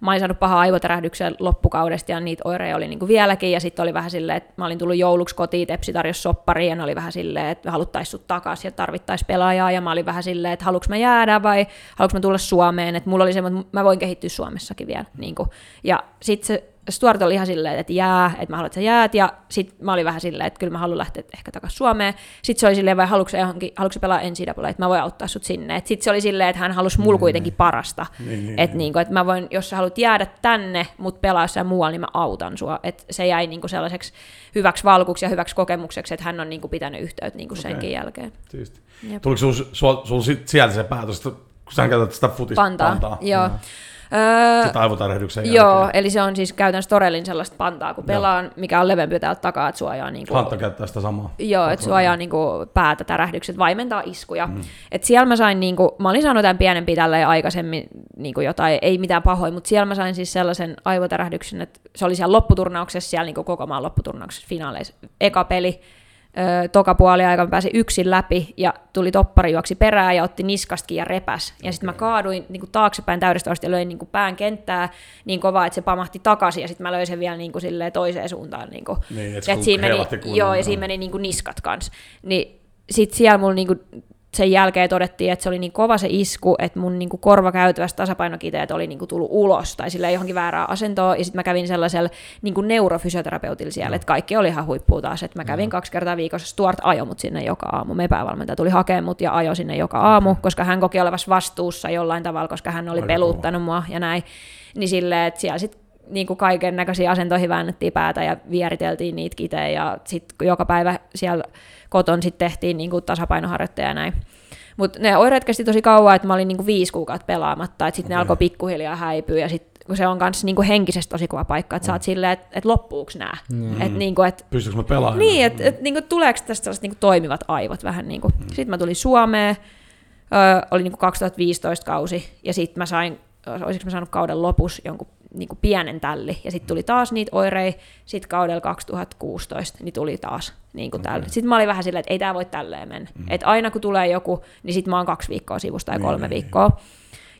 mä olin saanut pahaa aivotärähdyksen loppukaudesta ja niitä oireja oli niin kuin vieläkin ja sitten oli vähän silleen, että mä olin tullut jouluksi kotiin, Tepsi tarjosi soppariin ja ne oli vähän silleen, että haluttaisiin sut takaisin ja tarvittaisiin pelaajaa ja mä olin vähän silleen, että haluanko mä jäädä vai haluanko mä tulla Suomeen, että mulla oli se, että mä voin kehittyä Suomessakin vielä. Niin kuin. Ja sitten se Stuart oli ihan silleen, että jää, että mä haluan, että sä jäät, ja sitten mä olin vähän silleen, että kyllä mä haluan lähteä ehkä takaisin Suomeen. Sitten se oli silleen, vai haluatko sä, johonkin, haluatko sä pelaa NCAA, että mä voin auttaa sut sinne. Sitten se oli silleen, että hän halusi mulla kuitenkin parasta. Niin, niin, että niinku, että mä voin, jos sä haluat jäädä tänne, mutta pelaa jossain muualla, niin mä autan sua. Että se jäi niinku sellaiseksi hyväksi valkuksi ja hyväksi kokemukseksi, että hän on niinku pitänyt yhteyttä niinku senkin Okei. jälkeen. Siisti. Tuliko sul, sul sit sieltä se päätös, että kun sä käytät sitä futista Pantaa, pantaa joo. Joo. Öö, aivotärähdyksen Joo, jälkeen. eli se on siis käytännössä todellinen sellaista pantaa, kun pelaan, mikä on leveämpi täältä takaa, että suojaa niin Huntta käyttää sitä samaa. Joo, että suojaa niinku päätä tärähdykset, vaimentaa iskuja. Mm. Et siellä mä sain, niinku, mä olin saanut tämän pienempi tälleen aikaisemmin niinku jotain, ei mitään pahoin, mutta siellä mä sain siis sellaisen aivotärähdyksen, että se oli siellä lopputurnauksessa, siellä niinku koko maan lopputurnauksessa finaaleissa. Eka peli, toka puoli aika mä pääsin yksin läpi ja tuli toppari juoksi perään ja otti niskastakin ja repäs. Ja sitten mä kaaduin niinku taaksepäin täydestä ja löin niinku pään kenttää niin kovaa, että se pamahti takaisin ja sitten mä löin sen vielä niinku silleen toiseen suuntaan. Niinku. Niin, et Ja kun siinä meni, joo, ja siinä meni niinku niskat kanssa. Niin sit siellä mulla niinku sen jälkeen todettiin, että se oli niin kova se isku, että mun niinku korvakäytävästä tasapainokiteet oli niinku tullut ulos tai sille johonkin väärää asentoa. Ja sitten mä kävin sellaisella niinku neurofysioterapeutilla siellä, että kaikki oli ihan huippua taas. Että mä kävin kaksi kertaa viikossa. Stuart ajoi mut sinne joka aamu. Me päävalmentaja tuli hakemaan mut ja ajoi sinne joka aamu, koska hän koki olevassa vastuussa jollain tavalla, koska hän oli Aika peluttanut mua ja näin. Niin silleen, että siellä sitten niin kuin kaiken näköisiä asentoihin väännettiin päätä ja vieriteltiin niitä kitejä ja sitten joka päivä siellä koton sitten tehtiin niin kuin tasapainoharjoitteja ja näin. Mutta ne oireet kesti tosi kauan, että mä olin niinku viisi kuukautta pelaamatta, että sitten okay. ne alkoi pikkuhiljaa häipyä ja sitten kun se on myös niinku henkisesti tosi kova paikka, että mm. sä oot silleen, että et loppuuko nämä. Mm. Et niinku, et, Pystyykö mä pelaamaan? niin, että et, niinku, tuleeko tästä sellaiset niinku, toimivat aivot vähän niinku. Mm. Sitten mä tulin Suomeen, ö, oli niinku 2015 kausi, ja sitten mä sain, olisiko mä saanut kauden lopussa jonkun niinku pienen tälli, ja sitten tuli taas niitä oireita, sitten kaudella 2016, niin tuli taas niinku okay. tällä. Sitten mä olin vähän silleen, että ei tämä voi tälleen mennä. Mm. Että aina kun tulee joku, niin sitten mä oon kaksi viikkoa sivusta tai Niin, kolme niin, viikkoa.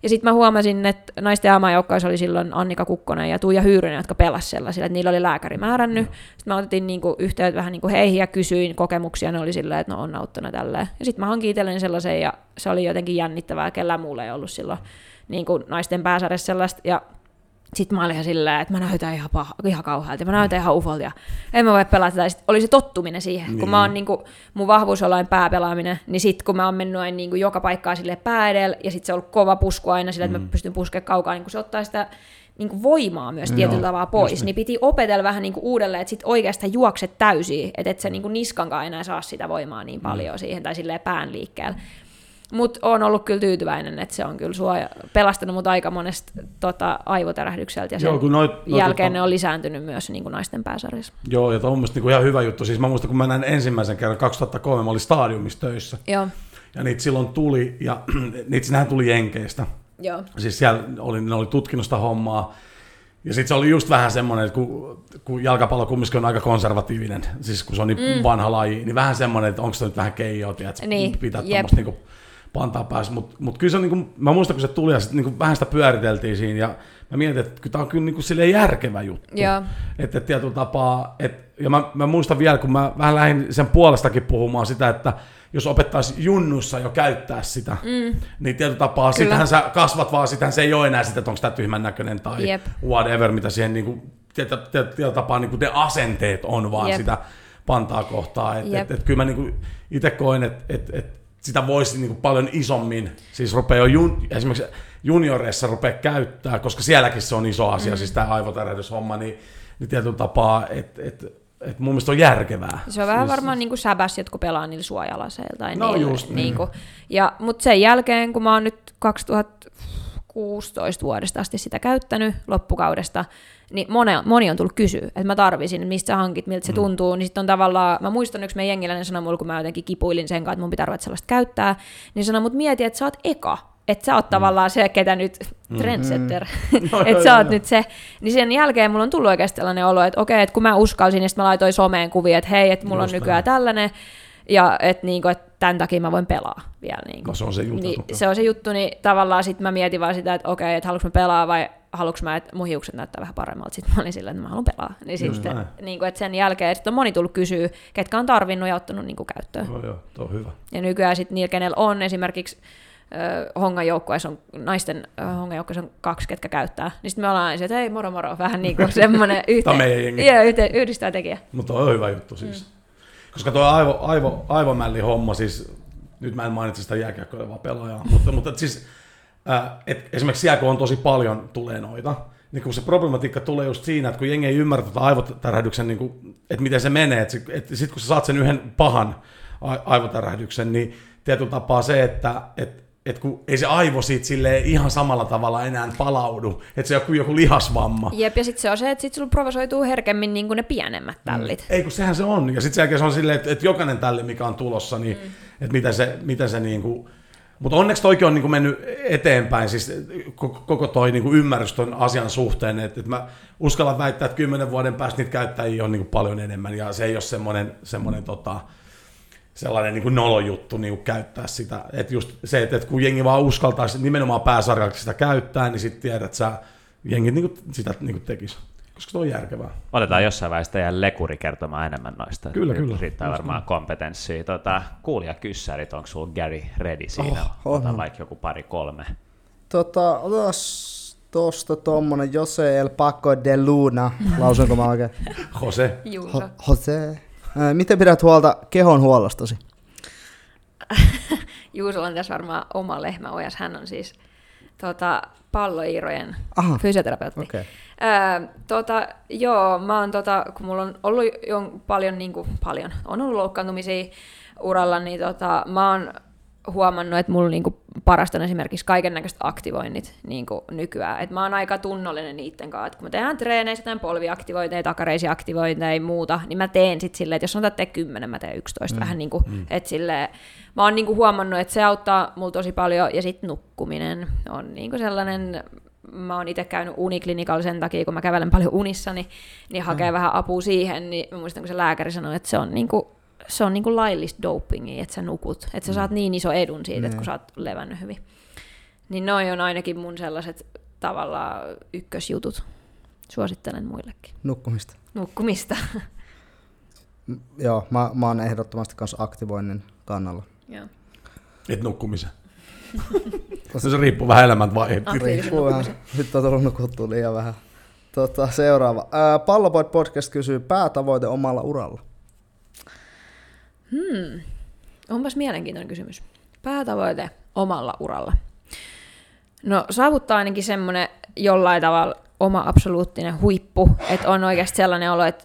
Ja sitten mä huomasin, että naisten aamajoukkoissa oli silloin Annika Kukkonen ja Tuija Hyyrynen, jotka pelasivat sellaisilla, että niillä oli lääkäri määrännyt. Sitten mä otettiin niinku yhteyttä vähän niinku heihin ja kysyin kokemuksia, ne oli silleen, että no on auttanut tälleen. Ja sitten mä hankin itselleni sellaisen ja se oli jotenkin jännittävää, kellään muulla ei ollut silloin niin kuin naisten pääsarjassa sellaista. Ja sitten mä olin ihan silleen, että mä näytän ihan, paha, ihan kauhealta, mä näytän ihan ufolta ja en mä voi pelata tätä. Sitten oli se tottuminen siihen, niin. kun mä oon niinku, mun vahvuus on pääpelaaminen, niin sitten kun mä oon mennyt aina niinku joka paikkaan sille pää edellä, ja sitten se on ollut kova pusku aina sille, että mm. mä pystyn puskemaan kaukaa, niin kun se ottaa sitä niin kuin voimaa myös tietyllä tavalla pois, niin. niin piti opetella vähän niin kuin uudelleen, että sit oikeastaan juokset täysiä, että et sä niin kuin niskankaan enää saa sitä voimaa niin paljon mm. siihen, tai silleen pään liikkeellä. Mutta on ollut kyllä tyytyväinen, että se on kyllä suoja, pelastanut mut aika monesta tota, aivotärähdykseltä, ja sen Joo, kun noit, noit, jälkeen tota- ne on lisääntynyt myös niin kuin naisten pääsarjassa. Joo, ja tämä on mun mielestä niinku ihan hyvä juttu. Siis mä muistan, kun mä näin ensimmäisen kerran 2003, mä olin stadiumissa töissä. Joo, Ja niitä silloin tuli, ja niitä sinähän tuli Jenkeistä. joo. Siis siellä oli, ne oli tutkinut sitä hommaa. Ja sitten se oli just vähän semmoinen, että kun, kun jalkapallo kumminkin on aika konservatiivinen, siis kun se on niin mm. vanha laji, niin vähän semmoinen, että onko se nyt vähän keijoa, että Niin, pitää tuommoista niinku pantaa päässä. Mutta mut kyllä se on, niinku, mä muistan, kun se tuli ja sit niinku vähän sitä pyöriteltiin siinä, ja mä mietin, että tämä on kyllä niinku silleen järkevä juttu. Joo. Että et tietyllä tapaa, et, ja mä, mä muistan vielä, kun mä vähän lähdin sen puolestakin puhumaan sitä, että jos opettaisi junnussa jo käyttää sitä, mm. niin tietyllä tapaa, Kyllä. sitähän sä kasvat vaan, sitähän se ei ole enää sitä, että onko tämä tyhmän näköinen tai Jep. whatever, mitä siihen niin kuin, tietyllä, tapaa niin kuin ne asenteet on vaan Jep. sitä pantaa kohtaa. Et, Jep. et, et, kyllä mä niin kuin itse koen, että et, et sitä voisi niin kuin paljon isommin, siis rupeaa jo jun, esimerkiksi junioreissa rupeaa käyttää, koska sielläkin se on iso asia, mm. siis tämä aivotärähdyshomma, niin, niin tietyllä tapaa, että et, et mun mielestä on järkevää. Se on vähän Siis- varmaan niin kuin säbäs, jotka pelaa niillä suojalaseilla. Tai No niillä, just niin. niin kuin. Ja, mutta sen jälkeen, kun mä oon nyt 2016 vuodesta asti sitä käyttänyt loppukaudesta, niin moni, moni on tullut kysyä, että mä tarvisin, mistä sä hankit, miltä se tuntuu, niin sitten on tavallaan, mä muistan yksi meidän jengiläinen sanoi mulle, kun mä jotenkin kipuilin sen kanssa, että mun pitää ruveta sellaista käyttää, niin sanoi, mutta mieti, että sä oot eka, että sä oot mm. tavallaan se, ketä nyt, trendsetter, No, että sä oot nyt se, niin sen jälkeen mulla on tullut oikeasti sellainen olo, että okei, että kun mä uskalsin, niin sitten mä laitoin someen kuvia, että hei, että mulla Just on nykyään näin. tällainen, ja että niinku, et tämän takia mä voin pelaa vielä. Niinku. No se on se juttu. Niin, se on se juttu, niin tavallaan sitten mä mietin vaan sitä, että okei, että haluanko mä pelaa vai haluanko mä, että mun hiukset näyttää vähän paremmalta. Sitten mä olin silleen, että mä haluan pelaa. Niin sitten, näin. niin kuin, että sen jälkeen sit on moni tullut kysyä, ketkä on tarvinnut ja ottanut niin kuin käyttöön. Joo, joo, tuo on hyvä. Ja nykyään sitten niillä, kenellä on esimerkiksi hongan joukkueessa on, naisten hongan joukkueessa on kaksi, ketkä käyttää, niin sitten me ollaan aina että hei moro moro, vähän niin kuin semmoinen yhteen, yhdistää tekijä. Mutta on hyvä juttu siis. Mm. Koska tuo aivo, aivo, aivomälli homma, siis nyt mä en mainitse sitä jääkiekkoilevaa pelaajaa, mutta, mutta siis, ää, et esimerkiksi kun on tosi paljon tulee noita, niin kun se problematiikka tulee just siinä, että kun jengi ei ymmärrä tätä aivotärähdyksen, niin kuin, että miten se menee, että, että sitten kun sä saat sen yhden pahan aivotärähdyksen, niin tietyllä tapaa se, että et, et kun ei se aivo siitä silleen ihan samalla tavalla enää palaudu, että se on joku, joku lihasvamma. Jep, ja sitten se on se, että sit sulla provosoituu herkemmin niin kuin ne pienemmät tällit. Ei kun sehän se on. Ja sitten sen jälkeen se on silleen, että, että jokainen tälle, mikä on tulossa, niin mm. että miten se, miten se niinku... Mutta onneksi toikin on niinku mennyt eteenpäin, siis koko, toi niinku ymmärrys ton asian suhteen, että, että mä uskallan väittää, että kymmenen vuoden päästä niitä käyttäjiä on niinku paljon enemmän, ja se ei ole semmoinen, semmoinen tota, sellainen niin nolojuttu niin käyttää sitä. Et just se, että, että kun jengi vaan uskaltaisi nimenomaan pääsarjaksi sitä käyttää, niin sitten tiedät, että sä, jengi niin kuin, sitä niin kuin tekisi. Koska se on järkevää. Otetaan jossain vaiheessa teidän lekuri kertomaan enemmän noista. Kyllä, kyllä. Riittää Just varmaan kompetenssia. Tota, kuulija kyssärit, onko sulla Gary ready siinä? Oh, Ota on. vaikka joku pari kolme. Tota, otas tosta tommonen Jose El Paco de Luna, lausunko mä oikein? Jose. Jose. Miten pidät huolta kehon huollostosi? Juusolla on tässä varmaan oma lehmä ojas. Hän on siis tota, palloiirojen Aha. fysioterapeutti. Okei. Öö, tota, joo, mä oon tota, kun mulla on ollut jo paljon, niin kuin, paljon, on ollut loukkaantumisia uralla, niin tota, mä oon huomannut, että mulla niinku parasta on esimerkiksi kaiken näköiset aktivoinnit niinku nykyään. Et mä oon aika tunnollinen niiden kanssa. Et kun mä tehdään treeneissä jotain polviaktivointeja, takareisia aktivointeja ja muuta, niin mä teen sit silleen, että jos että tee 10, mä teen 11 mm. vähän niinku, mm. että silleen, mä oon niinku huomannut, että se auttaa mulla tosi paljon, ja sitten nukkuminen on niinku sellainen, mä oon itse käynyt uniklinikalla sen takia, kun mä kävelen paljon unissa, niin, niin hakee mm. vähän apua siihen, niin mä muistan, kun se lääkäri sanoi, että se on niinku se on niinku laillista dopingia, että sä nukut. Että sä mm. saat niin iso edun siitä, että kun sä oot levännyt hyvin. Niin noi on ainakin mun sellaiset tavallaan ykkösjutut. Suosittelen muillekin. Nukkumista. Nukkumista. Joo, mä, mä oon ehdottomasti kanssa aktivoinnin kannalla. Joo. Et nukkumisen. se riippuu vähän elämän vaiheesta. Riippuu vähän. Nyt on tullut nukuttua liian vähän. Tota, seuraava. Palloboy Podcast kysyy päätavoite omalla uralla. Hmm. Onpas mielenkiintoinen kysymys. Päätavoite omalla uralla. No saavuttaa ainakin semmoinen jollain tavalla oma absoluuttinen huippu, että on oikeasti sellainen olo, että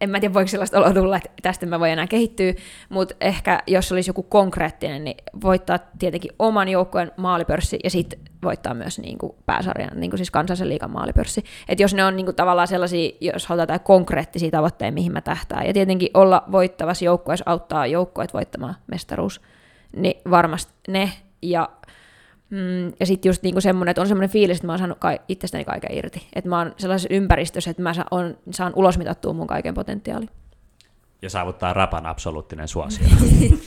en mä tiedä voiko sellaista oloa tulla, että tästä mä voin enää kehittyä, mutta ehkä jos olisi joku konkreettinen, niin voittaa tietenkin oman joukkueen maalipörssi ja sitten voittaa myös niin kuin pääsarjan, niin kuin siis kansallisen liikan maalipörssi. Et jos ne on niin kuin tavallaan sellaisia, jos halutaan jotain konkreettisia tavoitteita, mihin mä tähtään, ja tietenkin olla voittavassa joukkueessa auttaa joukkueet voittamaan mestaruus, niin varmasti ne, ja Mm, ja sitten just niinku semmoinen, että on semmoinen fiilis, että mä oon saanut ka- itsestäni kaiken irti. Että mä oon sellaisessa ympäristössä, että mä sa- on, saan ulosmitattua mun kaiken potentiaali. Ja saavuttaa rapan absoluuttinen suosio.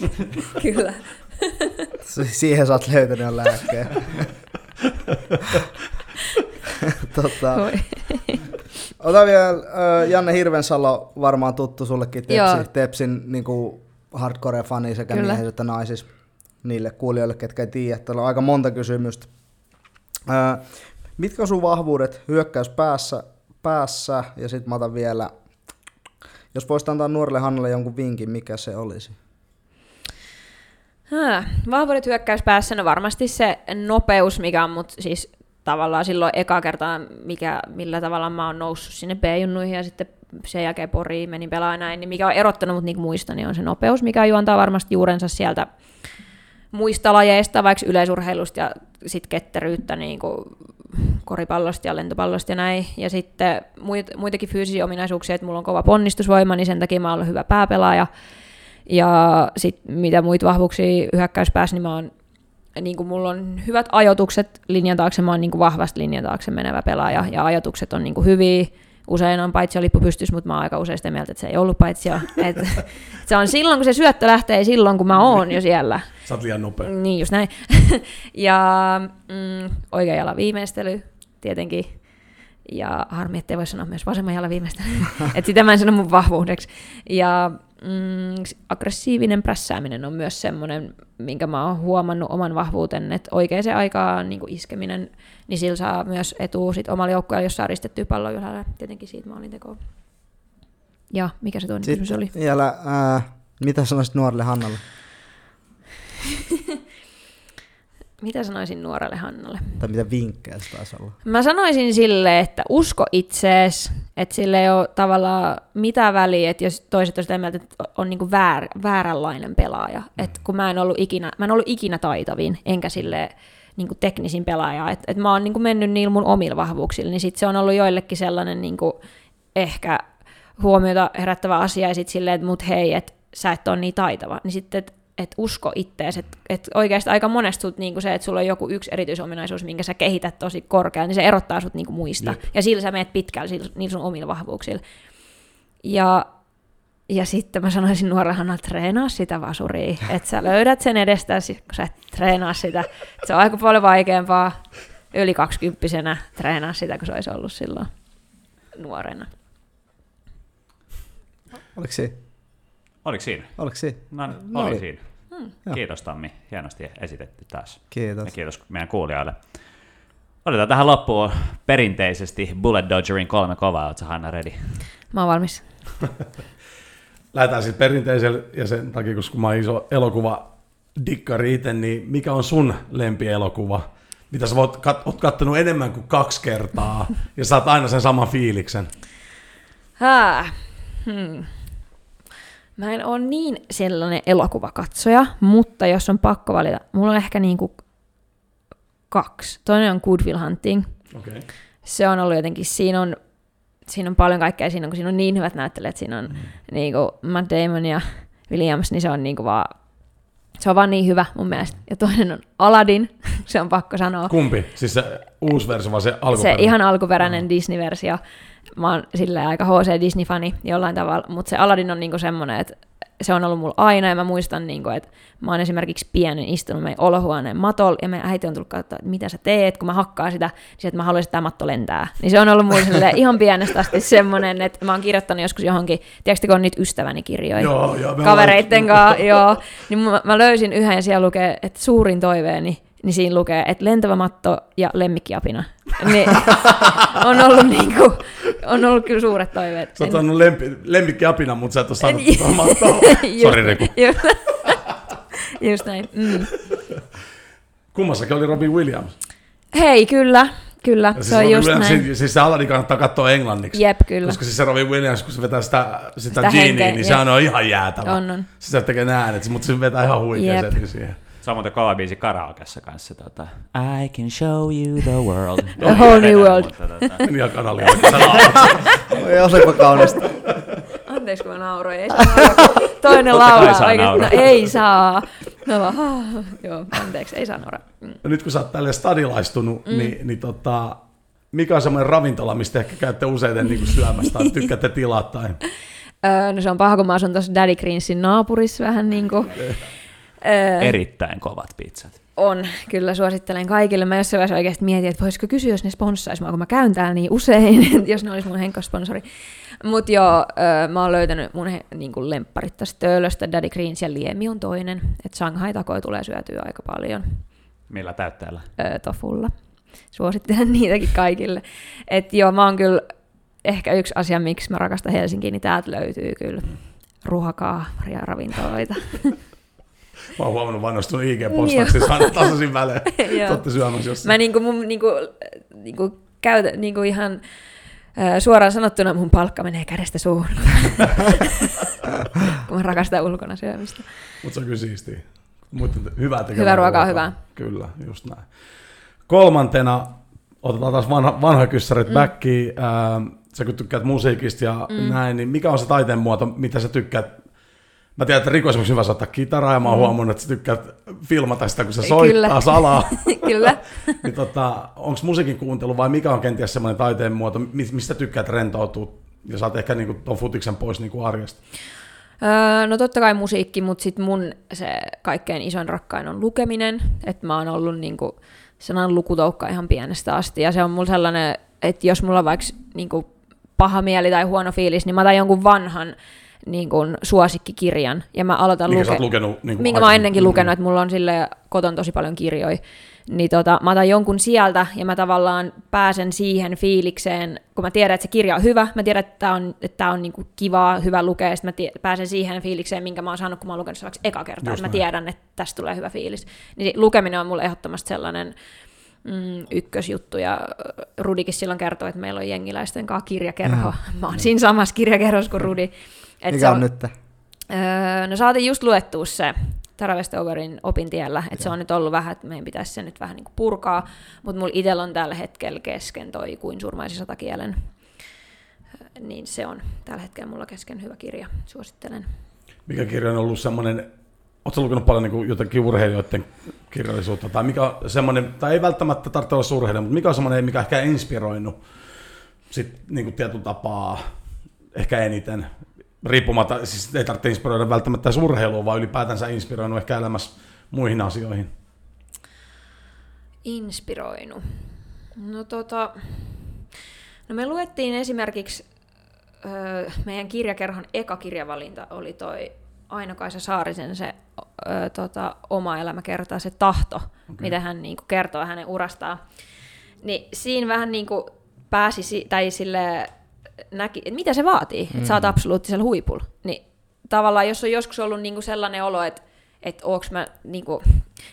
Kyllä. Siihen sä oot löytänyt lääkkeen. tota, ota vielä äh, Janne Hirvensalo, varmaan tuttu sullekin Tepsi, Tepsin niin hardcore-fani sekä Kyllä. miehissä että naisissa niille kuulijoille, ketkä ei tiedä. Täällä on aika monta kysymystä. Ää, mitkä on sun vahvuudet hyökkäys päässä, päässä ja sitten mä otan vielä, jos voisit antaa nuorelle Hannalle jonkun vinkin, mikä se olisi? Hää, vahvuudet hyökkäys päässä, no varmasti se nopeus, mikä on mut siis tavallaan silloin eka kertaa, mikä, millä tavalla mä oon noussut sinne B-junnuihin ja sitten sen jälkeen Poriin menin pelaamaan näin, niin mikä on erottanut mut niin muista, niin on se nopeus, mikä juontaa varmasti juurensa sieltä muista lajeista, vaikka yleisurheilusta ja sit ketteryyttä niin kuin koripallosta ja lentopallosta ja näin. Ja sitten muitakin fyysisiä ominaisuuksia, että mulla on kova ponnistusvoima, niin sen takia mä oon hyvä pääpelaaja. Ja sitten mitä muita vahvuuksia hyökkäyspäässä, niin mä oon niin kuin mulla on hyvät ajotukset linjan taakse, mä oon niin kuin vahvasti linjan taakse menevä pelaaja, ja ajatukset on niin kuin hyviä, usein on paitsi lippu pystys, mutta mä oon aika usein sitä mieltä, että se ei ollut paitsi Et, se on silloin, kun se syöttö lähtee, silloin, kun mä oon jo siellä. Sä oot liian nopea. Niin, just näin. ja mm, oikea jalan viimeistely, tietenkin. Ja harmi, ettei voi sanoa myös vasemman jalan viimeistely. että sitä mä en sano mun vahvuudeksi. Ja mm, aggressiivinen prässääminen on myös semmoinen, minkä mä oon huomannut oman vahvuuten, että oikeaan aikaan niin iskeminen, niin sillä saa myös etu sit omalla joukkueella, jos saa ristettyä pallon ylhäällä, tietenkin siitä maalintekoon. Ja mikä se toinen kysymys oli? Vielä, äh, mitä sanoisit nuorelle Hannalle? mitä sanoisin nuorelle Hannalle? Tai mitä vinkkejä taisi olla? Mä sanoisin sille, että usko itsees, että sille ei ole tavallaan mitään väliä, että jos toiset on sitä mieltä, että on niinku väär, vääränlainen pelaaja. Mm. Että kun mä en ollut ikinä, mä en ollut ikinä taitavin, enkä sille niinku teknisin pelaaja. Että et mä oon niinku mennyt niillä mun omilla vahvuuksilla, niin sit se on ollut joillekin sellainen niinku ehkä huomiota herättävä asia, ja sitten silleen, että mut hei, että sä et ole niin taitava. Niin sitten, että et usko ittees, että et oikeasti aika monesti sut, niinku se, että sulla on joku yksi erityisominaisuus, minkä sä kehität tosi korkealle, niin se erottaa sut niinku muista. Jep. Ja sillä sä meet pitkälle niillä sun omilla vahvuuksilla. Ja, ja sitten mä sanoisin nuorehana, treenaa sitä vasuria, että sä löydät sen edestä, kun sä et treenaa sitä. Se on aika paljon vaikeampaa yli kaksikymppisenä treenaa sitä, kun se olisi ollut silloin nuorena. Oliko se? Oliko siinä? Oliko siinä? No, no oli, oli siinä. Hmm. Kiitos Tammi, hienosti esitetty taas. Kiitos. Ja kiitos meidän kuulijoille. Otetaan tähän loppuun perinteisesti Bullet Dodgerin kolme kovaa. Oletko Hanna ready? Mä oon valmis. Lähdetään sitten perinteisellä ja sen takia, koska mä oon iso elokuva dikkari itse, niin mikä on sun lempielokuva? Mitä sä voit, kat, oot kattonut enemmän kuin kaksi kertaa ja saat aina sen saman fiiliksen? Hää. Hmm. Mä en ole niin sellainen elokuvakatsoja, mutta jos on pakko valita, mulla on ehkä niinku kaksi. Toinen on Good Will Hunting. Okay. Se on ollut jotenkin, siinä on, siinä on paljon kaikkea, siinä on, kun siinä on niin hyvät näyttelijät, siinä on mm. niinku Matt Damon ja Williams, niin se on niinku vaan se on vaan niin hyvä mun mielestä. Ja toinen on Aladdin, se on pakko sanoa. Kumpi? Siis se uusi versio vai se alkuperäinen? Se ihan alkuperäinen mm. Disney-versio. Mä oon silleen aika HC Disney-fani jollain tavalla, mutta se Aladdin on niinku semmoinen, että se on ollut mulla aina, ja mä muistan, niin kuin, että mä oon esimerkiksi pienen istunut meidän olohuoneen matolla, ja meidän äiti on tullut katsoa, että mitä sä teet, kun mä hakkaan sitä, niin että mä haluaisin, että tämä matto lentää. Niin se on ollut mulle ihan pienestä asti semmoinen, että mä oon kirjoittanut joskus johonkin, tiedätkö, kun on niitä ystäväni kirjoja, joo, joo, kavereitten kanssa, joo, niin mä, mä löysin yhden, ja siellä lukee, että suurin toiveeni, niin siinä lukee, että lentävä matto ja lemmikkiapina. Niin on ollut niinku, on ollut kyllä suuret toiveet. Sä oot saanut lempi, lemmikkiapina, mutta sä et ole saanut mattoa. Sori Riku. Just näin. Mm. Kummassakin oli Robin Williams. Hei, kyllä. Kyllä, siis se on just Williams, näin. Siis, siis se Aladdin kannattaa katsoa englanniksi. Jep, kyllä. Koska siis se Robin Williams, kun se vetää sitä, sitä, sitä Genieä, niin sehän on ihan jäätävä. On, on. Siis se tekee äänet, mutta se vetää ihan huikea siihen. Samoin kova biisi karaokessa kanssa. Tota, I can show you the world. the whole new world. Meni ihan kanali. Oi, olipa kaunista. Anteeksi, kun mä nauroin. Ei saa Toinen laulaa oikein. No, ei saa. No vaan, joo, anteeksi, ei saa nauraa. Mm. No, nyt kun sä oot tälle stadilaistunut, mm. niin, niin tota, mikä on semmoinen ravintola, mistä ehkä käytte useiten niin syömästä tai tykkäätte tilaa? Tai... Öö, no se on paha, kun mä asun tuossa Daddy Greensin naapurissa vähän niin kuin. Öö, Erittäin kovat pizzat. On, kyllä suosittelen kaikille. Mä jossain vaiheessa oikeasti mietin, että voisiko kysyä, jos ne sponssaisi kun mä käyn täällä niin usein, jos ne olisi mun henkkosponsori. Mutta joo, öö, mä oon löytänyt mun he, niin lempparit tästä Töölöstä, Daddy Greens ja Liemi on toinen. Että Shanghai-takoja tulee syötyä aika paljon. Millä täytteellä? Öö, tofulla. Suosittelen niitäkin kaikille. Et joo, mä oon kyllä ehkä yksi asia, miksi mä rakastan Helsinkiä, niin täältä löytyy kyllä ruokaa ja ravintoloita. Mä oon huomannut noista IG-postauksissa aina tasaisin välein. Totta syömässä jossain. Mä niinku, mun, niinku, niinku, käytä, niinku ihan suoraan sanottuna mun palkka menee kädestä suuhun, kun mä rakastan ulkona syömistä. Mutta se on kyllä siistiä. Muuten hyvää Hyvä ruoka on hyvä. Kyllä, just näin. Kolmantena otetaan taas vanha, vanha kyssärit mm. backiin. Äh, sä kun tykkäät musiikista ja mm. näin, niin mikä on se taiteen muoto, mitä sä tykkäät Mä tiedän, että Riko on hyvä soittaa kitaraa, ja mä oon mm. huomannut, että sä tykkäät filmata sitä, kun se soittaa Kyllä. salaa. Kyllä. niin tota, onko musiikin kuuntelu vai mikä on kenties semmoinen taiteen muoto, mistä tykkäät rentoutua, ja saat ehkä niinku ton futiksen pois niinku arjesta? Öö, no totta kai musiikki, mutta sitten mun se kaikkein isoin rakkain on lukeminen. Että mä oon ollut niinku sellainen lukutoukka ihan pienestä asti, ja se on mulla sellainen, että jos mulla on vaikka niinku paha mieli tai huono fiilis, niin mä otan jonkun vanhan niin kuin suosikkikirjan. Ja mä aloitan minkä luke- lukenut, niin minkä mä oon ennenkin mm-hmm. lukenut, että mulla on sille koton tosi paljon kirjoja. Niin tota, mä otan jonkun sieltä ja mä tavallaan pääsen siihen fiilikseen, kun mä tiedän, että se kirja on hyvä, mä tiedän, että tämä on, että tää on niinku kivaa, hyvä lukea, ja sitten mä tie- pääsen siihen fiilikseen, minkä mä oon saanut, kun mä oon lukenut se vaikka eka kertaa, että mä tiedän, että tästä tulee hyvä fiilis. Niin lukeminen on mulle ehdottomasti sellainen mm, ykkösjuttu, ja Rudikin silloin kertoi, että meillä on jengiläisten kanssa kirjakerho. Mm. Mä oon siinä samassa kirjakerhossa kuin Rudi. Et Mikä on, on nyt? Öö, no saatiin just luettua se Tara Westoverin opintiellä, että se on nyt ollut vähän, että meidän pitäisi se nyt vähän niin purkaa, mutta mulla itsellä on tällä hetkellä kesken toi kuin surmaisi satakielen, niin se on tällä hetkellä mulla kesken hyvä kirja, suosittelen. Mikä kirja on ollut semmoinen, oletko lukenut paljon niin jotenkin urheilijoiden kirjallisuutta, tai mikä semmoinen, tai ei välttämättä tarvitse olla urheilija, mutta mikä on semmoinen, mikä ehkä inspiroinut sit niin kuin tietyn tapaa ehkä eniten riippumatta, siis ei tarvitse inspiroida välttämättä urheilua, vaan ylipäätänsä inspiroinut ehkä elämässä muihin asioihin? Inspiroinut. No tota, no me luettiin esimerkiksi öö, meidän kirjakerhon eka kirjavalinta oli toi Aino-Kaisa Saarisen se öö, tota, oma elämä kertaa, se tahto, okay. mitä hän niinku, kertoo hänen urastaan. Niin siinä vähän niinku pääsi, tai sille näki, että mitä se vaatii, mm. että sä oot mm. absoluuttisella huipulla. Niin tavallaan, jos on joskus ollut niinku sellainen olo, että että onks mä, niinku,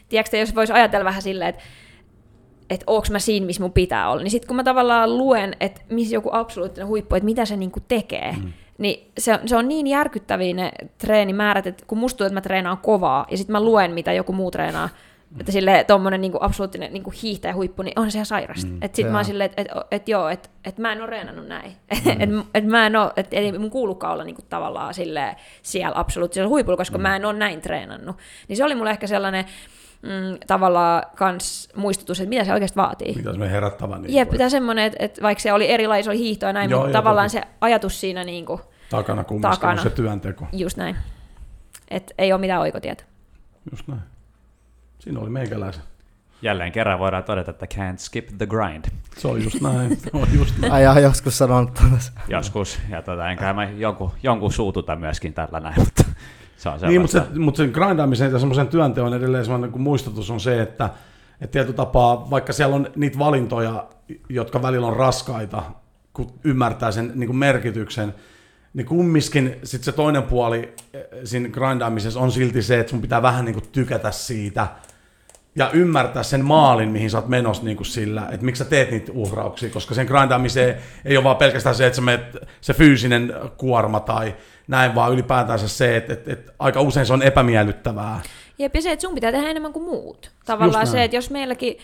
tiedätkö jos voisi ajatella vähän silleen, että että onko mä siinä, missä mun pitää olla. Niin sitten kun mä tavallaan luen, että missä joku absoluuttinen huippu, että mitä se niinku tekee, mm. niin se, se on niin järkyttäviä ne treenimäärät, että kun musta tuntuu, että mä treenaan kovaa, ja sitten mä luen, mitä joku muu treenaa, että sille tommonen niinku absoluuttinen niinku hiihtäjä huippu, niin on se ihan sairasta. Mm, että sit mä oon silleen, että et, et, joo, että et mä en ole reenannut näin. Mm. että et mä en oo, että ei mun kuulukaan olla niinku tavallaan sille siellä absoluuttisella huipulla, koska mm. mä en ole näin treenannut. Niin se oli mulle ehkä sellainen, mm, tavallaan kans muistutus, että mitä se oikeasti vaatii. Mitä se herättävä. Niin Jep, tämä semmoinen, että, että vaikka se oli erilaisia oli hiihtoa näin, Joo, mutta tavallaan toki. se ajatus siinä niin kuin, takana kumminkin takana. se työnteko. Just näin. Että ei ole mitään oikotietä. Just näin. Siinä oli meikäläisen. Jälleen kerran voidaan todeta, että can't skip the grind. Se on just näin. Se on just näin. Ai joskus sanonut Joskus, ja tota, enkä mä jonkun, jonkun suututa myöskin tällä näin, mutta se on niin, mutta, se, mutta sen grindaamisen ja semmoisen työnteon edelleen semmoinen niin muistutus on se, että, että tietyllä tapaa, vaikka siellä on niitä valintoja, jotka välillä on raskaita, kun ymmärtää sen niin kuin merkityksen, niin kumminkin sit se toinen puoli eh, siinä grindaamisessa on silti se, että sun pitää vähän niin kuin tykätä siitä ja ymmärtää sen maalin, mihin sä oot menossa niin kuin sillä, että miksi sä teet niitä uhrauksia, koska sen grindaamiseen ei ole vaan pelkästään se, että sä menet, se fyysinen kuorma tai näin, vaan ylipäätänsä se, että, että, että aika usein se on epämiellyttävää. Jep, ja se, että sun pitää tehdä enemmän kuin muut. Tavallaan se, että jos meilläkin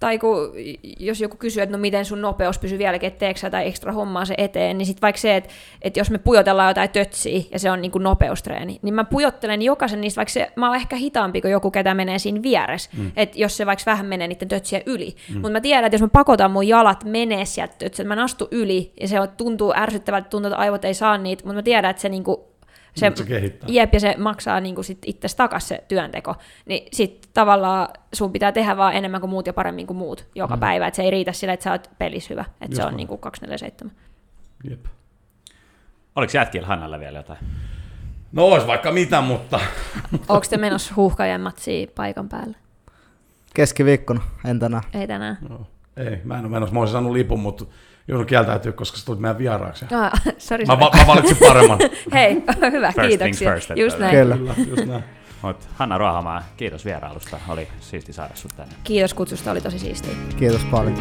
tai kun, jos joku kysyy, että no miten sun nopeus pysyy vieläkin, että teekö tai ekstra hommaa se eteen, niin sitten vaikka se, että, että jos me pujotellaan jotain tötsiä ja se on niin kuin nopeustreeni, niin mä pujottelen jokaisen niistä, vaikka se, mä oon ehkä hitaampi kuin joku, ketä menee siinä vieressä, mm. että jos se vaikka vähän menee niiden tötsiä yli. Mm. Mutta mä tiedän, että jos mä pakotan mun jalat menee sieltä tötsiä, että mä astu yli ja se tuntuu ärsyttävältä, tuntuu, että aivot ei saa niitä, mutta mä tiedän, että se niin kuin se, se kehittää. Jep, ja se maksaa niin sit itse takaisin se työnteko. Niin sitten tavallaan sun pitää tehdä vaan enemmän kuin muut ja paremmin kuin muut joka mm. päivä. Että se ei riitä sillä, että sä oot pelissä hyvä. Että se on niin kuin 247. Jep. Oliko jätkillä Hannalla vielä jotain? No olisi vaikka mitä, mutta... Onko te menossa huuhkajan matsiin paikan päälle? Keskiviikkona, en tänään. Ei tänään. No, ei, mä en ole menossa. Mä olisin saanut lipun, mutta joudun kieltäytyä, koska sä tulit meidän vieraaksi. Ah, sorry, mä, mä, valitsin paremman. Hei, hyvä, first kiitoksia. First, just näin. Kyllä. Just näin. Mut Hanna Ruohamaa, kiitos vierailusta. Oli siisti saada sut tänne. Kiitos kutsusta, oli tosi siistiä. Kiitos paljon.